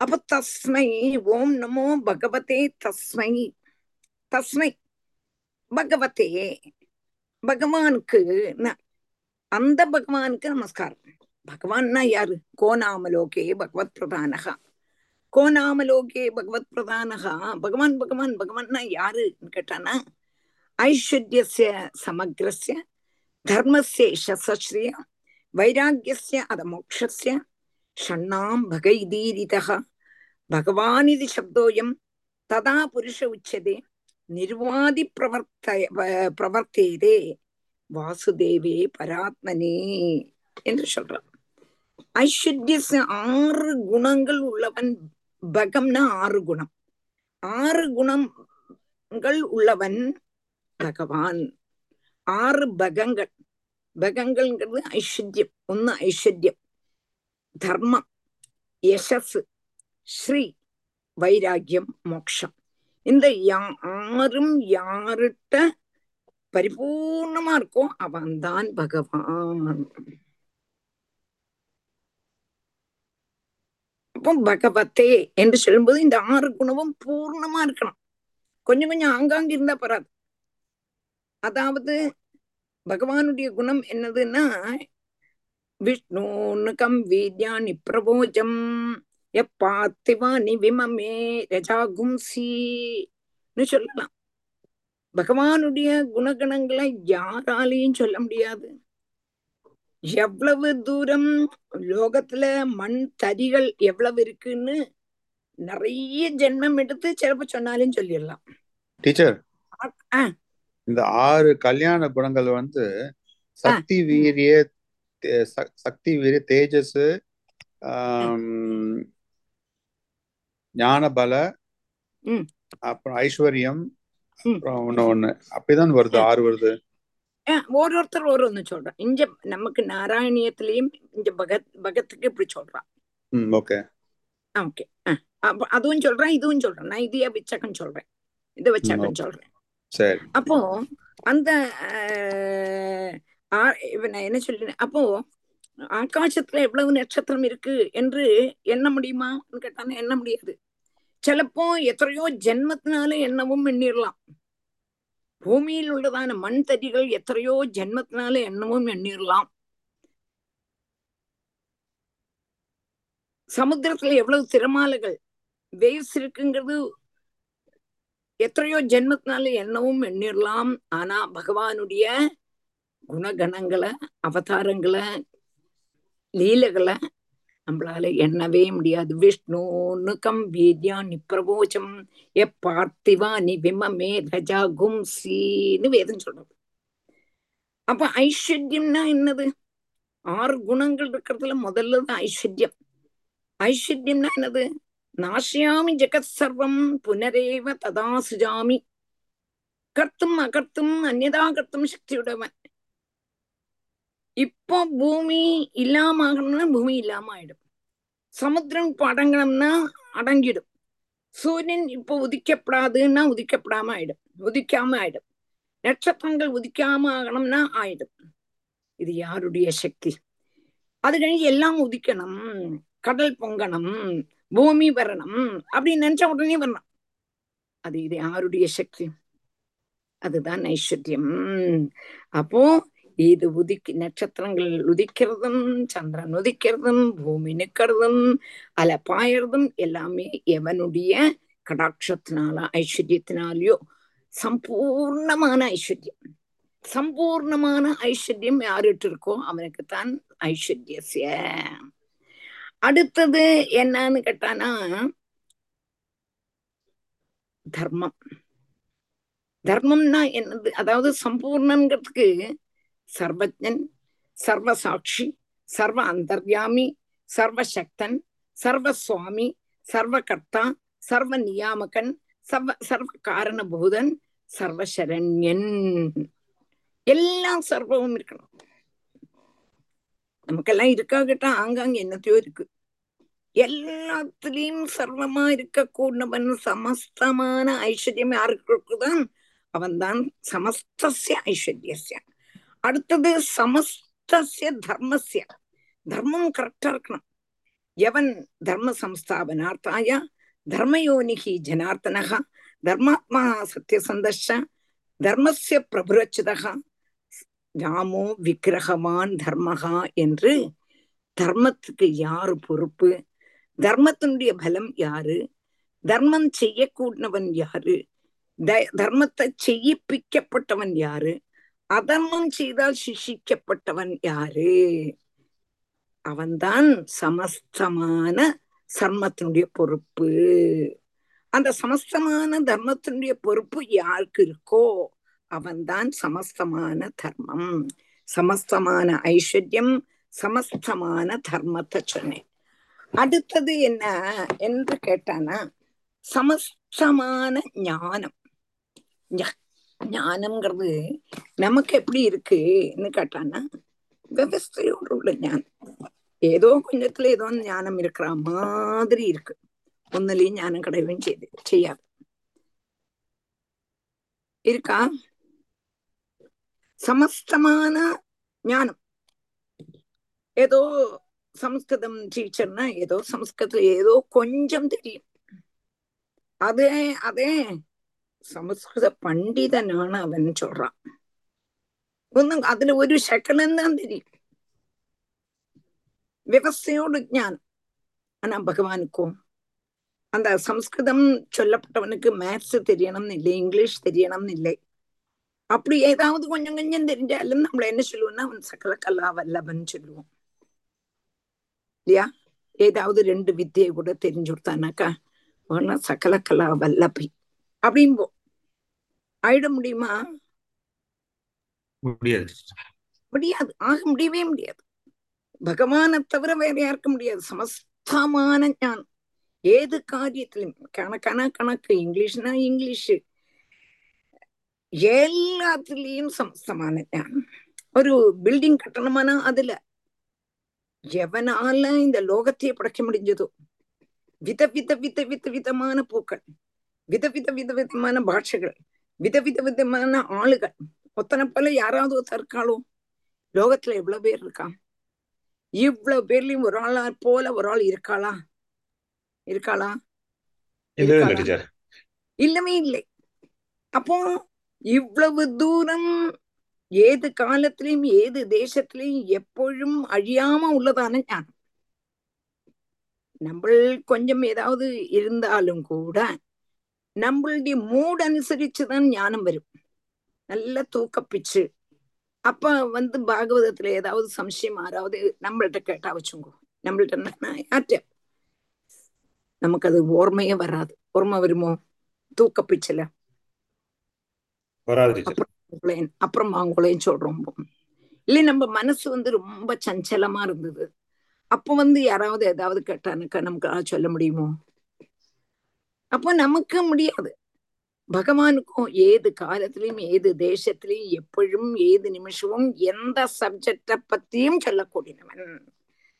அப்ப தஸ்மை ஓம் நமோ பகவதே தஸ்மை தஸ்மை பகவதே பகவானுக்கு நான் அந்த பகவானுக்கு நமஸ்காரம். பகவான்னா யாரு? கோநாமலோகே பகவத் பிரதானகா கோநாமலோகே பகவத் பிரதானகா பகவான் பகவான் பகவான்னா யாருன்னு கேட்டானா ஐஸ்வர்யசிய சமக்ரஸ்ய தர்மஸ்ய யசஸ்ஸ்ரிய வைராக்கியஸ்ய அத மோக்ஷஸ்ய ஷண்ணாம் பகைதீரிதः பகவானிதி சப்தோயம் ததா புருஷ உச்சதே நிர்வாதி பிரவர்த்த பிரவர்த்தேதே. வாசுதேவே பராத்மனே என்று சொல்றான். ஐஸ்வர்யஸ் ஆறு குணங்கள் உள்ளவன் பகம்னா ஆறு குணம். ஆறு குணங்கள் உள்ளவன் பகவான். ஆறு பகங்கள். பகங்கள்ங்கிறது ஐஸ்வர்யம். ஒன்னு ஐஸ்வர்யம். தர்மம் யசஸ் ஸ்ரீ வைராக்கியம் மோக்ஷம். இந்த யா- ஆறும் யாருட்ட பரிபூர்ணமா இருக்கும். அவன்தான் பகவான். அப்போ பகவத்தே என்று சொல்லும்போது இந்த ஆறு குணமும் பூர்ணமா இருக்கணும். கொஞ்சம் கொஞ்சம் ஆங்காங்க இருந்தா பராது அதாவது பகவானுடைய குணம் என்னதுன்னா விஷ்ணுனுகம் வீத்யானி பிரபோஜம் எப்பாத்திவானி விமமே ரஜாகும்சின்னு சொல்லலாம். பகவானுடைய குணகணங்களை யாராலையும் சொல்ல முடியாது எவ்வளவு தூரம் லோகத்துல மண் தரிகள் எவ்வளவு இருக்குன்னு நிறைய ஜென்மம் எடுத்து சிலப்ப சொன்னாலும் சொல்லிடலாம் டீச்சர். இந்த ஆறு கல்யாண குணங்கள் வந்து சக்தி வீரிய சக்தி வீரிய தேஜஸ் ஞானபல. அப்புறம் ஐஸ்வர்யம் ஒண்ணு ஒண்ணு. அப்படிதான் வருது ஆறு வருது. ஒரு ஒண்ணு சொல்றான் இங்க நமக்கு நாராயணியத்திலயும் இந்த பகத் பகத்துக்கு இப்படி சொல்றான் ஓகே. ஓகே. அதுவும் சொல்றேன் இதுவும் சொல்றேன். நான் இதையா விச்சகம் சொல்றேன். இதை வச்சாக்கம் சொல்றேன். சரி. அப்போ அந்த என்ன சொல்றேன் அப்போ ஆகாசத்துல எவ்வளவு நட்சத்திரம் இருக்கு என்று எண்ண முடியுமான்னு கேட்டானா எண்ண முடியாது. சிலப்போ எத்தனையோ ஜென்மத்தினால எண்ணவும் எண்ணிடலாம் பூமியில் உள்ளதான மண் தடிகள் எத்தனையோ ஜென்மத்தினால எண்ணவும் எண்ணிடலாம் சமுத்திரத்துல எவ்வளவு திறமாலைகள் வேவ்ஸ் இருக்குங்கிறது எத்தனையோ ஜென்மத்தினால எண்ணவும் எண்ணிடலாம் ஆனா பகவானுடைய குணகணங்களை அவதாரங்களை லீலைகளை நம்மளால எண்ணவே முடியாது. விஷ்ணு கம் வீத்யா நிப்பிரபோச்சம் எ பார்த்திவா நி விமமே ரஜா கும்சின்னு வேதம் சொல்றது. அப்ப ஐஸ்வர்யம்னா என்னது? ஆறு குணங்கள் இருக்கிறதுல முதல்ல தான் ஐஸ்வர்யம். ஐஸ்வர்யம்னா என்னது? நாசியாமி ஜெகத் சர்வம் புனரேவ ததா சுஜாமி. கர்த்தும் அகர்த்தும் அந்நதா கர்த்தும் சக்தியுடையவன். இப்போ பூமி இல்லாம ஆகணும்னா பூமி இல்லாம ஆயிடும் சமுத்திரம் இப்ப அடங்கணும்னா அடங்கிடும். சூரியன் இப்போ உதிக்கப்படாதுன்னா உதிக்கப்படாம ஆயிடும் உதிக்காம ஆயிடும் நட்சத்திரங்கள் உதிக்காம ஆகணும்னா ஆயிடும். இது யாருடைய சக்தி? அது கழிஞ்சு எல்லாம் உதிக்கணும். கடல் பொங்கணும். பூமி வரணும். அப்படின்னு நினைச்ச உடனே வரணும். அது இது யாருடைய சக்தி? அதுதான் ஐஸ்வர்யம் அப்போ இது உதிக்கு நட்சத்திரங்கள் உதிக்கிறதும் சந்திரன் உதிக்கிறதும் பூமி நிக்கிறதும் அல பாயறதும் எல்லாமே எவனுடைய கடாட்சத்தினால ஐஸ்வர்யத்தினாலயோ சம்பூர்ணமான ஐஸ்வர்யம். சம்பூர்ணமான ஐஸ்வர்யம் யாருட்டு இருக்கோ அவனுக்குத்தான் ஐஸ்வர்யசிய அடுத்தது என்னன்னு கேட்டானா தர்மம். தர்மம்னா என்னது? அதாவது சம்பூர்ணங்கிறதுக்கு சர்வஜன் சர்வசாட்சி சர்வ அந்தர்யாமி சர்வசக்தன் சர்வசுவாமி சர்வகர்த்தா சர்வ நியாமகன் சர்வ சர்வ காரணபூதன் சர்வசரண்யன். எல்லாம் சர்வமும் இருக்கணும் நமக்கெல்லாம் இருக்கா கேட்டா ஆங்காங்க என்னத்தையோ இருக்கு. எல்லாத்திலையும் சர்வமா இருக்க கூடவன் சமஸ்தமான ஐஸ்வர்யம் யாருக்கு இருக்குதான்? அவன்தான் சமஸ்திய ஐஸ்வர்யசியான் அடுத்தது சமஸ்தஸ்ய தர்மசிய தர்மம் கரெக்டா இருக்கணும். எவன் தர்ம சம்ஸ்தாபனார்த்தாய? தர்மயோனிகி ஜனார்த்தனக தர்மாத்மா சத்தியசந்தஷ தர்மசிய பிரபுரச்சிதகா ராமோ விக்கிரகவான் தர்மகா என்று தர்மத்துக்கு யாரு பொறுப்பு? தர்மத்தினுடைய பலம் யாரு? தர்மம் செய்யக்கூடவன் யாரு? தர்மத்தை செய்யிப்பிக்கப்பட்டவன் யாரு? அதர்மம் செய்தால் சிஷிக்கப்பட்டவன் யாரு? அவன்தான் சமஸ்தமான சர்மத்தினுடைய பொறுப்பு. அந்த சமஸ்தமான தர்மத்தினுடைய பொறுப்பு யாருக்கு இருக்கோ அவன்தான் சமஸ்தமான தர்மம். சமஸ்தமான ஐஸ்வர்யம் சமஸ்தமான தர்மத்தை சொன்னேன். அடுத்தது என்ன என்று கேட்டானா சமஸ்தமான ஞானம். ஞானம்ங்கிறது நமக்கு எப்படி இருக்குன்னு கேட்டானா விவஸ்தையோடு உள்ள ஞானம் ஏதோ கொஞ்சத்துல ஏதோ ஞானம் இருக்கிற மாதிரி இருக்கு ஒன்னுலயும் ஞானம் கிடையவும் செய்து செய்யாது இருக்கா சமஸ்தமான ஞானம் ஏதோ சமஸ்கிருதம் டீச்சர்னா ஏதோ சமஸ்கிருதத்துல ஏதோ கொஞ்சம் தெரியும் அதே அதே சமஸ்கிருத பண்டிதனான அவன் சொல்றான் ഒന്നും അതിൽ ഒരു ശകലം താൻ തിരിയും വ്യവസ്ഥയോട് ஞானம் ஆனா பகவானுக்கும் அந்த சம்ஸ்கிருதம் சொல்லப்பட்டவனுக்கு மேத்ஸ் தெரியணும் இல்லை இங்கிலீஷ் தெரியணும் இல்லை அப்படி ஏதாவது கொஞ்சம் கொஞ்சம் தெரிஞ்சாலும் நம்மள என்ன சொல்லுவோம்னா அவன் சகல கலா வல்லவன் சொல்லுவோம் இல்லையா ஏதாவது ரெண்டு வித்தியை கூட தெரிஞ்சு கொடுத்தானாக்கா அவனா சகல கலா வல்லபை அப்படின்போ ஆயிட முடியுமா? முடியாது. முடியாது. ஆக முடியவே முடியாது. பகவானை தவிர வேற யாருக்க முடியாது. சமஸ்தமான ஞானம். ஏது காரியத்திலும் கணக்கான கணக்கு இங்கிலீஷ்னா இங்கிலீஷ். எல்லாத்துலயும் சமஸ்தமான ஞானம். ஒரு பில்டிங் கட்டணுமானா அதுல. எவனால இந்த லோகத்தையே படைக்க முடிஞ்சதோ? வித வித வித வித விதமான பூக்கள். விதவித வித விதமான பாஷைகள் விதவித விதமான ஆளுகள். ஒத்தனை போல யாராவது ஒருத்தர் இருக்காளோ? லோகத்துல எவ்வளவு பேர் இருக்கா? இவ்வளவு பேர்லயும் ஒரு ஆளா போல ஒரு ஆள் இருக்காளா? இருக்காளா? இல்லவே இல்லை. அப்போ இவ்வளவு தூரம் ஏது காலத்திலையும் ஏது தேசத்திலையும் எப்பொழுதும் அழியாம உள்ளதான ஞானம். நம்ம கொஞ்சம் ஏதாவது இருந்தாலும் கூட நம்மளுடைய மூட் அனுசரிச்சுதான் ஞானம் வரும். நல்ல தூக்கப்பிச்சு. அப்ப வந்து பாகவதத்துல ஏதாவது சம்சயம் ஆறாவது நம்மள்ட்ட கேட்டா வச்சுங்கோ. நம்மள்ட்ட யார்ட்ட நமக்கு அது ஓர்மையே வராது. ஓர்மை வருமோ? தூக்கப்பிச்சுல. அப்புறம் அவங்களையும் சொல்றோம். இல்லை நம்ம மனசு வந்து ரொம்ப சஞ்சலமா இருந்தது. அப்போ வந்து யாராவது ஏதாவது கேட்டானுக்கா நமக்கு சொல்ல முடியுமோ? அப்போ நமக்கு முடியாது. பகவானுக்கும் ஏது காலத்திலையும் ஏது தேசத்திலையும் எப்பொழுதும் ஏது நிமிஷமும் எந்த சப்ஜெக்ட பத்தியும் சொல்லக்கூடியவன்.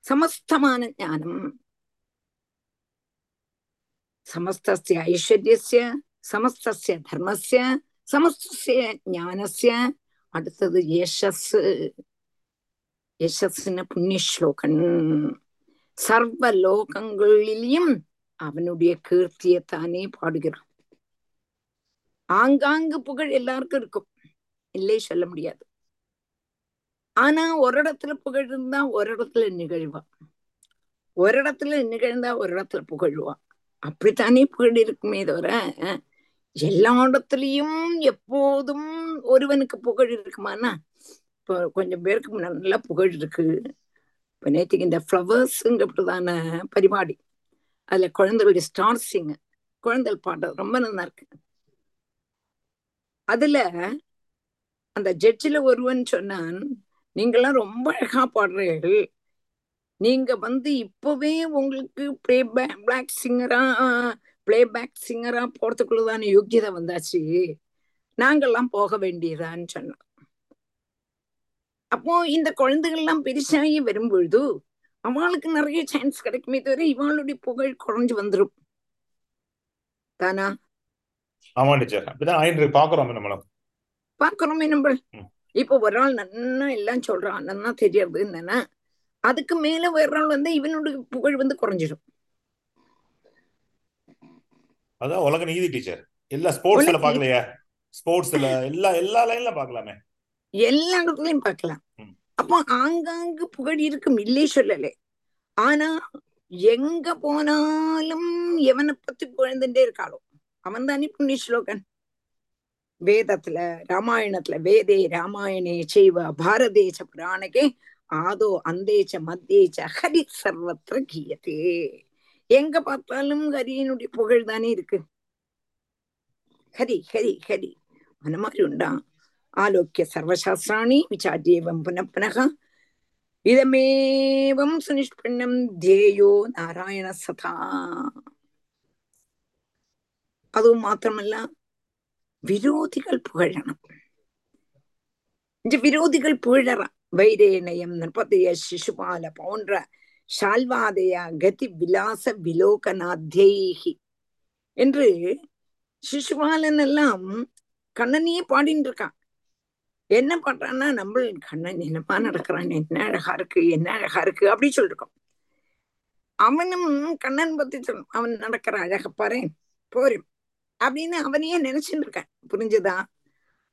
சமஸ்தமான ஞானம். சமஸ்தஸ்ய ஐஸ்வர்யஸ்ய சமஸ்தஸ்ய தர்மஸ்ய சமஸ்தஸ்ய ஞானஸ்ய அடுத்தது யசஸ் யசஸ்ன புண்ணிய ஸ்லோகன் சர்வ லோகங்களிலையும் அவனுடைய கீர்த்தியத்தானே பாடுகிறான். ஆங்காங்கு புகழ் எல்லாருக்கும் இருக்கும். இல்லை சொல்ல முடியாது. ஆனா ஒரு இடத்துல புகழ் இருந்தா ஒரு இடத்துல நிகழ்வா. ஒரு இடத்துல நிகழ்ந்தா ஒரு இடத்துல புகழ்வா. அப்படித்தானே புகழ் இருக்குமே தவிர எல்லா இடத்துலயும் எப்போதும் ஒருவனுக்கு புகழ் இருக்குமானா? இப்போ கொஞ்சம் பேருக்கு நல்ல புகழ் இருக்கு. இப்போ நேற்றுக்கு இந்த ஃப்ளவர்ஸுங்கிறதான பரிபாடி. அதுல குழந்தைகளுடைய ஸ்டார் சிங் குழந்தைகள் பாடுறது ரொம்ப நல்லா இருக்கு. அதுல அந்த ஜட்ஜில ஒருவன் சொன்னான் நீங்கெல்லாம் ரொம்ப அழகா பாடுறீர்கள். நீங்க வந்து இப்பவே உங்களுக்கு பிளே பிளாக் சிங்கரா பிளே பேக் சிங்கரா போறதுக்குள்ளதான யோக்கியதை வந்தாச்சு. நாங்கெல்லாம் போக வேண்டியதான்னு சொன்னோம் அப்போ இந்த குழந்தைகள்லாம் பெருசாகி வரும்பொழுது அவளுக்கு நிறைய சான்ஸ் கிடைக்குமே தவிர இவளுடைய புகழ் குறைஞ்சு வந்துடும் தானா? ஆமா டீச்சர். அப்படிதான் ஆயிட்டு பாக்குறோம் நம்மளும் பாக்குறோமே நம்ம. இப்போ ஒரு ஆள் நன்னா எல்லாம் சொல்றான். நன்னா தெரியறது என்னன்னா அதுக்கு மேல வேற ஆள் வந்து இவனுடைய புகழ் வந்து குறைஞ்சிடும் அதான் உலக நீதி டீச்சர். எல்லா ஸ்போர்ட்ஸ்ல பாக்கலையா ஸ்போர்ட்ஸ்ல எல்லா எல்லா லைன்ல பாக்கலாமே எல்லா இடத்துலயும் பார்க்கலாம். அப்போ ஆங்காங்கு புகழ் இருக்கும் இல்லை சொல்லலே. ஆனா எங்க போனாலும் எவனை பத்தி புகழ்ந்துட்டே இருக்காளோ? அவன் தானே புண்ணிய ஸ்லோகன். வேதத்துல ராமாயணத்துல வேதே ராமாயணே செய்வ பாரதேச புராணகே ஆதோ அந்தேச்ச மத்தியேச்ச ஹரி சர்வத்திர கீயத்தே எங்க பார்த்தாலும் ஹரியனுடைய புகழ் தானே இருக்கு. ஹரி ஹரி ஹரி. அந்த மாதிரி உண்டான் ஆலோக்கிய சர்வசாஸ்திராணி விசாரியேவம் புன புனக இதமேவம் சுனிஷ்பண்ணம் தேயோ நாராயண சதா அதுவும் மாத்திரமல்ல விரோதிகள் புகழணும். இந்த விரோதிகள் புகழற வைரேனயம் நிருபதய சிசுபால போன்ற ஷால்வாதய கதி விலாச விலோகநாத்யேகி என்று சிசுபாலன் எல்லாம் கண்ணனையே பாடிட்டு இருக்கான் என்ன பண்றான்னா நம்ம கண்ணன் என்னமா நடக்கிறான்? என்ன அழகா இருக்கு? என்ன அழகா இருக்கு? அப்படி சொல்லிருக்கோம். அவனும் கண்ணன் பத்தி சொல்லணும் அவன் நடக்கிற அழக பாரு போரும் அப்படின்னு அவனையே நினைச்சுட்டு இருக்கான். புரிஞ்சுதா?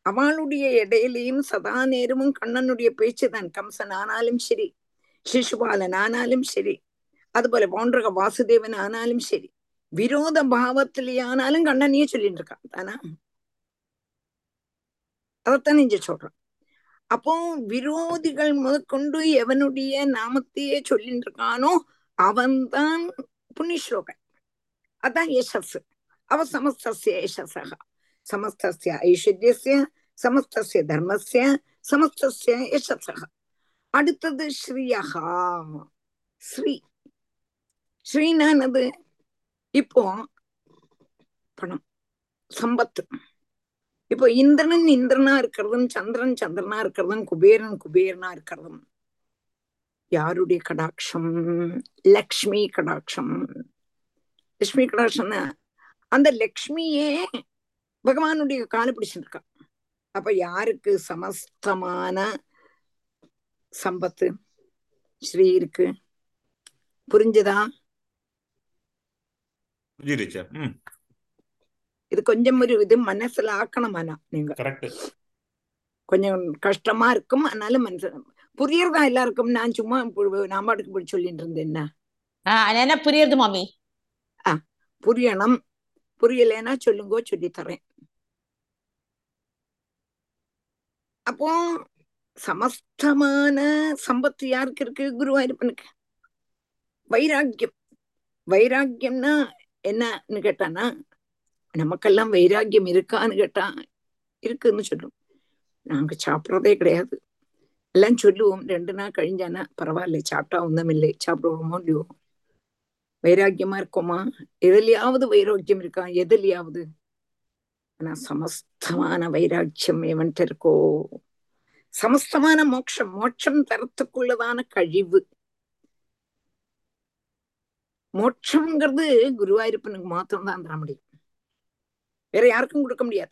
அவளுடைய இடையிலையும் சதா நேரமும் கண்ணனுடைய பேச்சு தான். கம்சன் ஆனாலும் சரி சிசுபாலன் ஆனாலும் சரி அதுபோல பவுண்டரக வாசுதேவன் ஆனாலும் சரி விரோத பாவத்திலே ஆனாலும் கண்ணனையே சொல்லிட்டு இருக்கான். தானா? அதைத்தான் இங்க சொல்றான் அப்போ விரோதிகள் முதற்கொண்டு எவனுடைய நாமத்தையே சொல்லிட்டு இருக்கானோ அவன்தான் புண்ணியஸ்லோகன். அதான் யசஸ் அவ சமஸ்திய யசசக சமஸ்திய ஐஸ்வர்யஸ்ய சமஸ்திய தர்மசிய சமஸ்திய யசசக அடுத்தது ஸ்ரீயகா ஸ்ரீ. ஸ்ரீனானது இப்போ பணம் சம்பத்து. இப்போ இந்திரன் இந்திரனா இருக்கிறதும் சந்திரன் சந்திரனா இருக்கிறதும் குபேரன் குபேரனா இருக்கிறதும். யாருடைய கடாட்சம்? லக்ஷ்மி கடாட்சம். லக்ஷ்மி கடாட்சம்னா அந்த லக்ஷ்மியே பகவானுடைய காலை பிடிச்சிருக்கா. அப்ப யாருக்கு சமஸ்தமான சம்பத்து? ஸ்ரீ இருக்கு புரிஞ்சுதா? புரிஞ்சிருச்சா. இது கொஞ்சம் ஒரு இது மனசுல ஆக்கணும் ஆனா நீங்க. கரெக்ட் கொஞ்சம் கஷ்டமா இருக்கும் அதனால மனசு புரியறதா எல்லாருக்கும் நான் சும்மா இப்ப நான் பாட்டுக்கு இப்படி சொல்லிட்டு இருந்தேன் என்ன? புரியுது மாமி? புரியணும். புரியலைன்னா சொல்லுங்கோ சொல்லி தரேன் அப்போ சமஸ்தமான சம்பத்து யாருக்கு இருக்கு குருவாயிருப்பனுக்கு? வைராக்கியம். வைராக்கியம்னா என்னன்னு கேட்டானா நமக்கெல்லாம் வைராக்கியம் இருக்கான்னு கேட்டா இருக்குன்னு சொல்லும். நாங்க சாப்பிட்றதே கிடையாது. எல்லாம் சொல்லுவோம் ரெண்டு நாள் கழிஞ்சானா பரவாயில்ல சாப்பிட்டா ஒன்றும் இல்லை சாப்பிடுவோமோ இல்லையோ? வைராக்கியமா இருக்கோமா? எதுலயாவது வைராக்கியம் இருக்கா? எதுலையாவது? ஆனா சமஸ்தமான வைராக்கியம் எவன்ட்ட இருக்கோ? சமஸ்தமான மோட்சம் மோட்சம் தரத்துக்குள்ளதான கழிவு. மோட்சம்ங்கிறது குருவாயூரப்பனுக்கு மாத்திரம் தான் தர முடியும் வேற யாருக்கும் கொடுக்க முடியாது.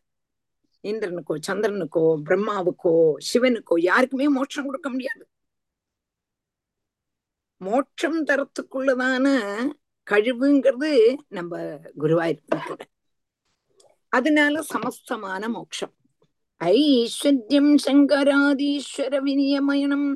இந்திரனுக்கோ சந்திரனுக்கோ பிரம்மாவுக்கோ சிவனுக்கோ யாருக்குமே மோட்சம் கொடுக்க முடியாது. மோட்சம் தரத்துக்குள்ளதான கழிவுங்கிறது நம்ம குருவாயூரப்பனுக்கு அதனால சமஸ்தமான மோட்சம். ஐஸ்வர்யம் சங்கராதீஸ்வர விநியமயனம்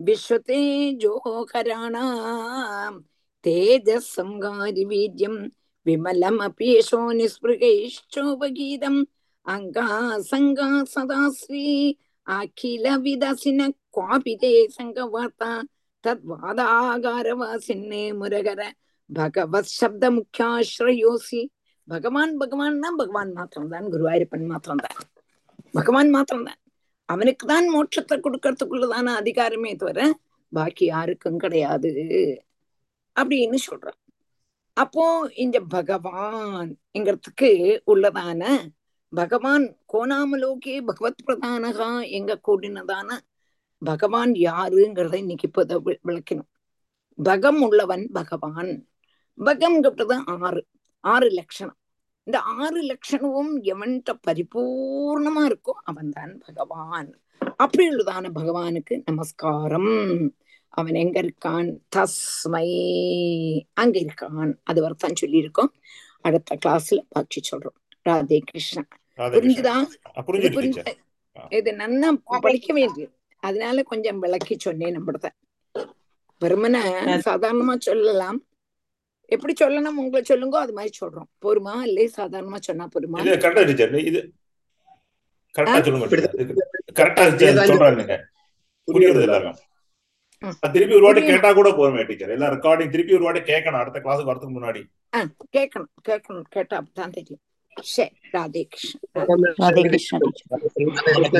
விஸ்வதே ஜோகராணாம் தேஜஸ் சங்காரி வீரியம் விமலம் அபேஷோ நிஸ்பிருகைஷ்டோபகீதம் அங்கா சங்கா சதா ஸ்ரீ அகில விதசின குவாபிதே சங்கவார்த்தா தத்வாதாகாரவாசின்னே முரகர பகவத் சப்த முக்கியாஸ்ரயோசி பகவான் பகவான்னா பகவான் மாத்திரம்தான் குருவாயூரப்பன் மாத்திரம்தான் பகவான் மாத்திரம்தான் அவனுக்கு தான் மோட்சத்தை கொடுக்கறதுக்குள்ளதான அதிகாரமே தவிர பாக்கி யாருக்கும் கிடையாது. அப்படின்னு சொல்றான். அப்போ இந்த பகவான் எங்கிறதுக்கு உள்ளதான பகவான் கோணாமலோகே பகவத் பிரதானகா எங்க கூடினதான பகவான் யாருங்கிறத இன்னைக்கு இப்போ விளக்கணும். பகம் உள்ளவன் பகவான். பகம்ங்கிறது ஆறு ஆறு லட்சணம். இந்த ஆறு லட்சணமும் எவன்கிட்ட பரிபூர்ணமா இருக்கோ அவன்தான் பகவான். அப்படி உள்ளதான பகவானுக்கு நமஸ்காரம். அவன் எங்க இருக்கான்? தஸ்மை அங்க இருக்கான். அது வரத்தான் சொல்லியிருக்கோம். அடுத்த கிளாஸ்ல பாக்கி சொல்றோம். ராதே கிருஷ்ணா. புரிஞ்சுதா? இது நன்னா படிக்க வேண்டியது. அதனால கொஞ்சம் விளக்கி சொன்னேன் நம்மளத வெறுமன சாதாரணமா சொல்லலாம். எப்படி சொல்லணும்? உங்களை சொல்லுங்க அது மாதிரி சொல்றோம். பொறுமா இல்லை சாதாரணமா சொன்னா பொறுமா இது கரெக்டா? சொல்லுங்க திருப்பி ஒரு வாட்டி. கேட்டா கூட போதுமே டீச்சர் எல்லாம் ரெக்கார்டிங் திருப்பி ஒரு வாட்டி கேட்கணும் அடுத்த கிளாஸுக்கு வரதுக்கு முன்னாடி கேட்கணும் கேட்கணும் கேட்டா அப்பதான் தெரியும் சரி ராதே கிருஷ்ணன் ராதே கிருஷ்ணா ராதே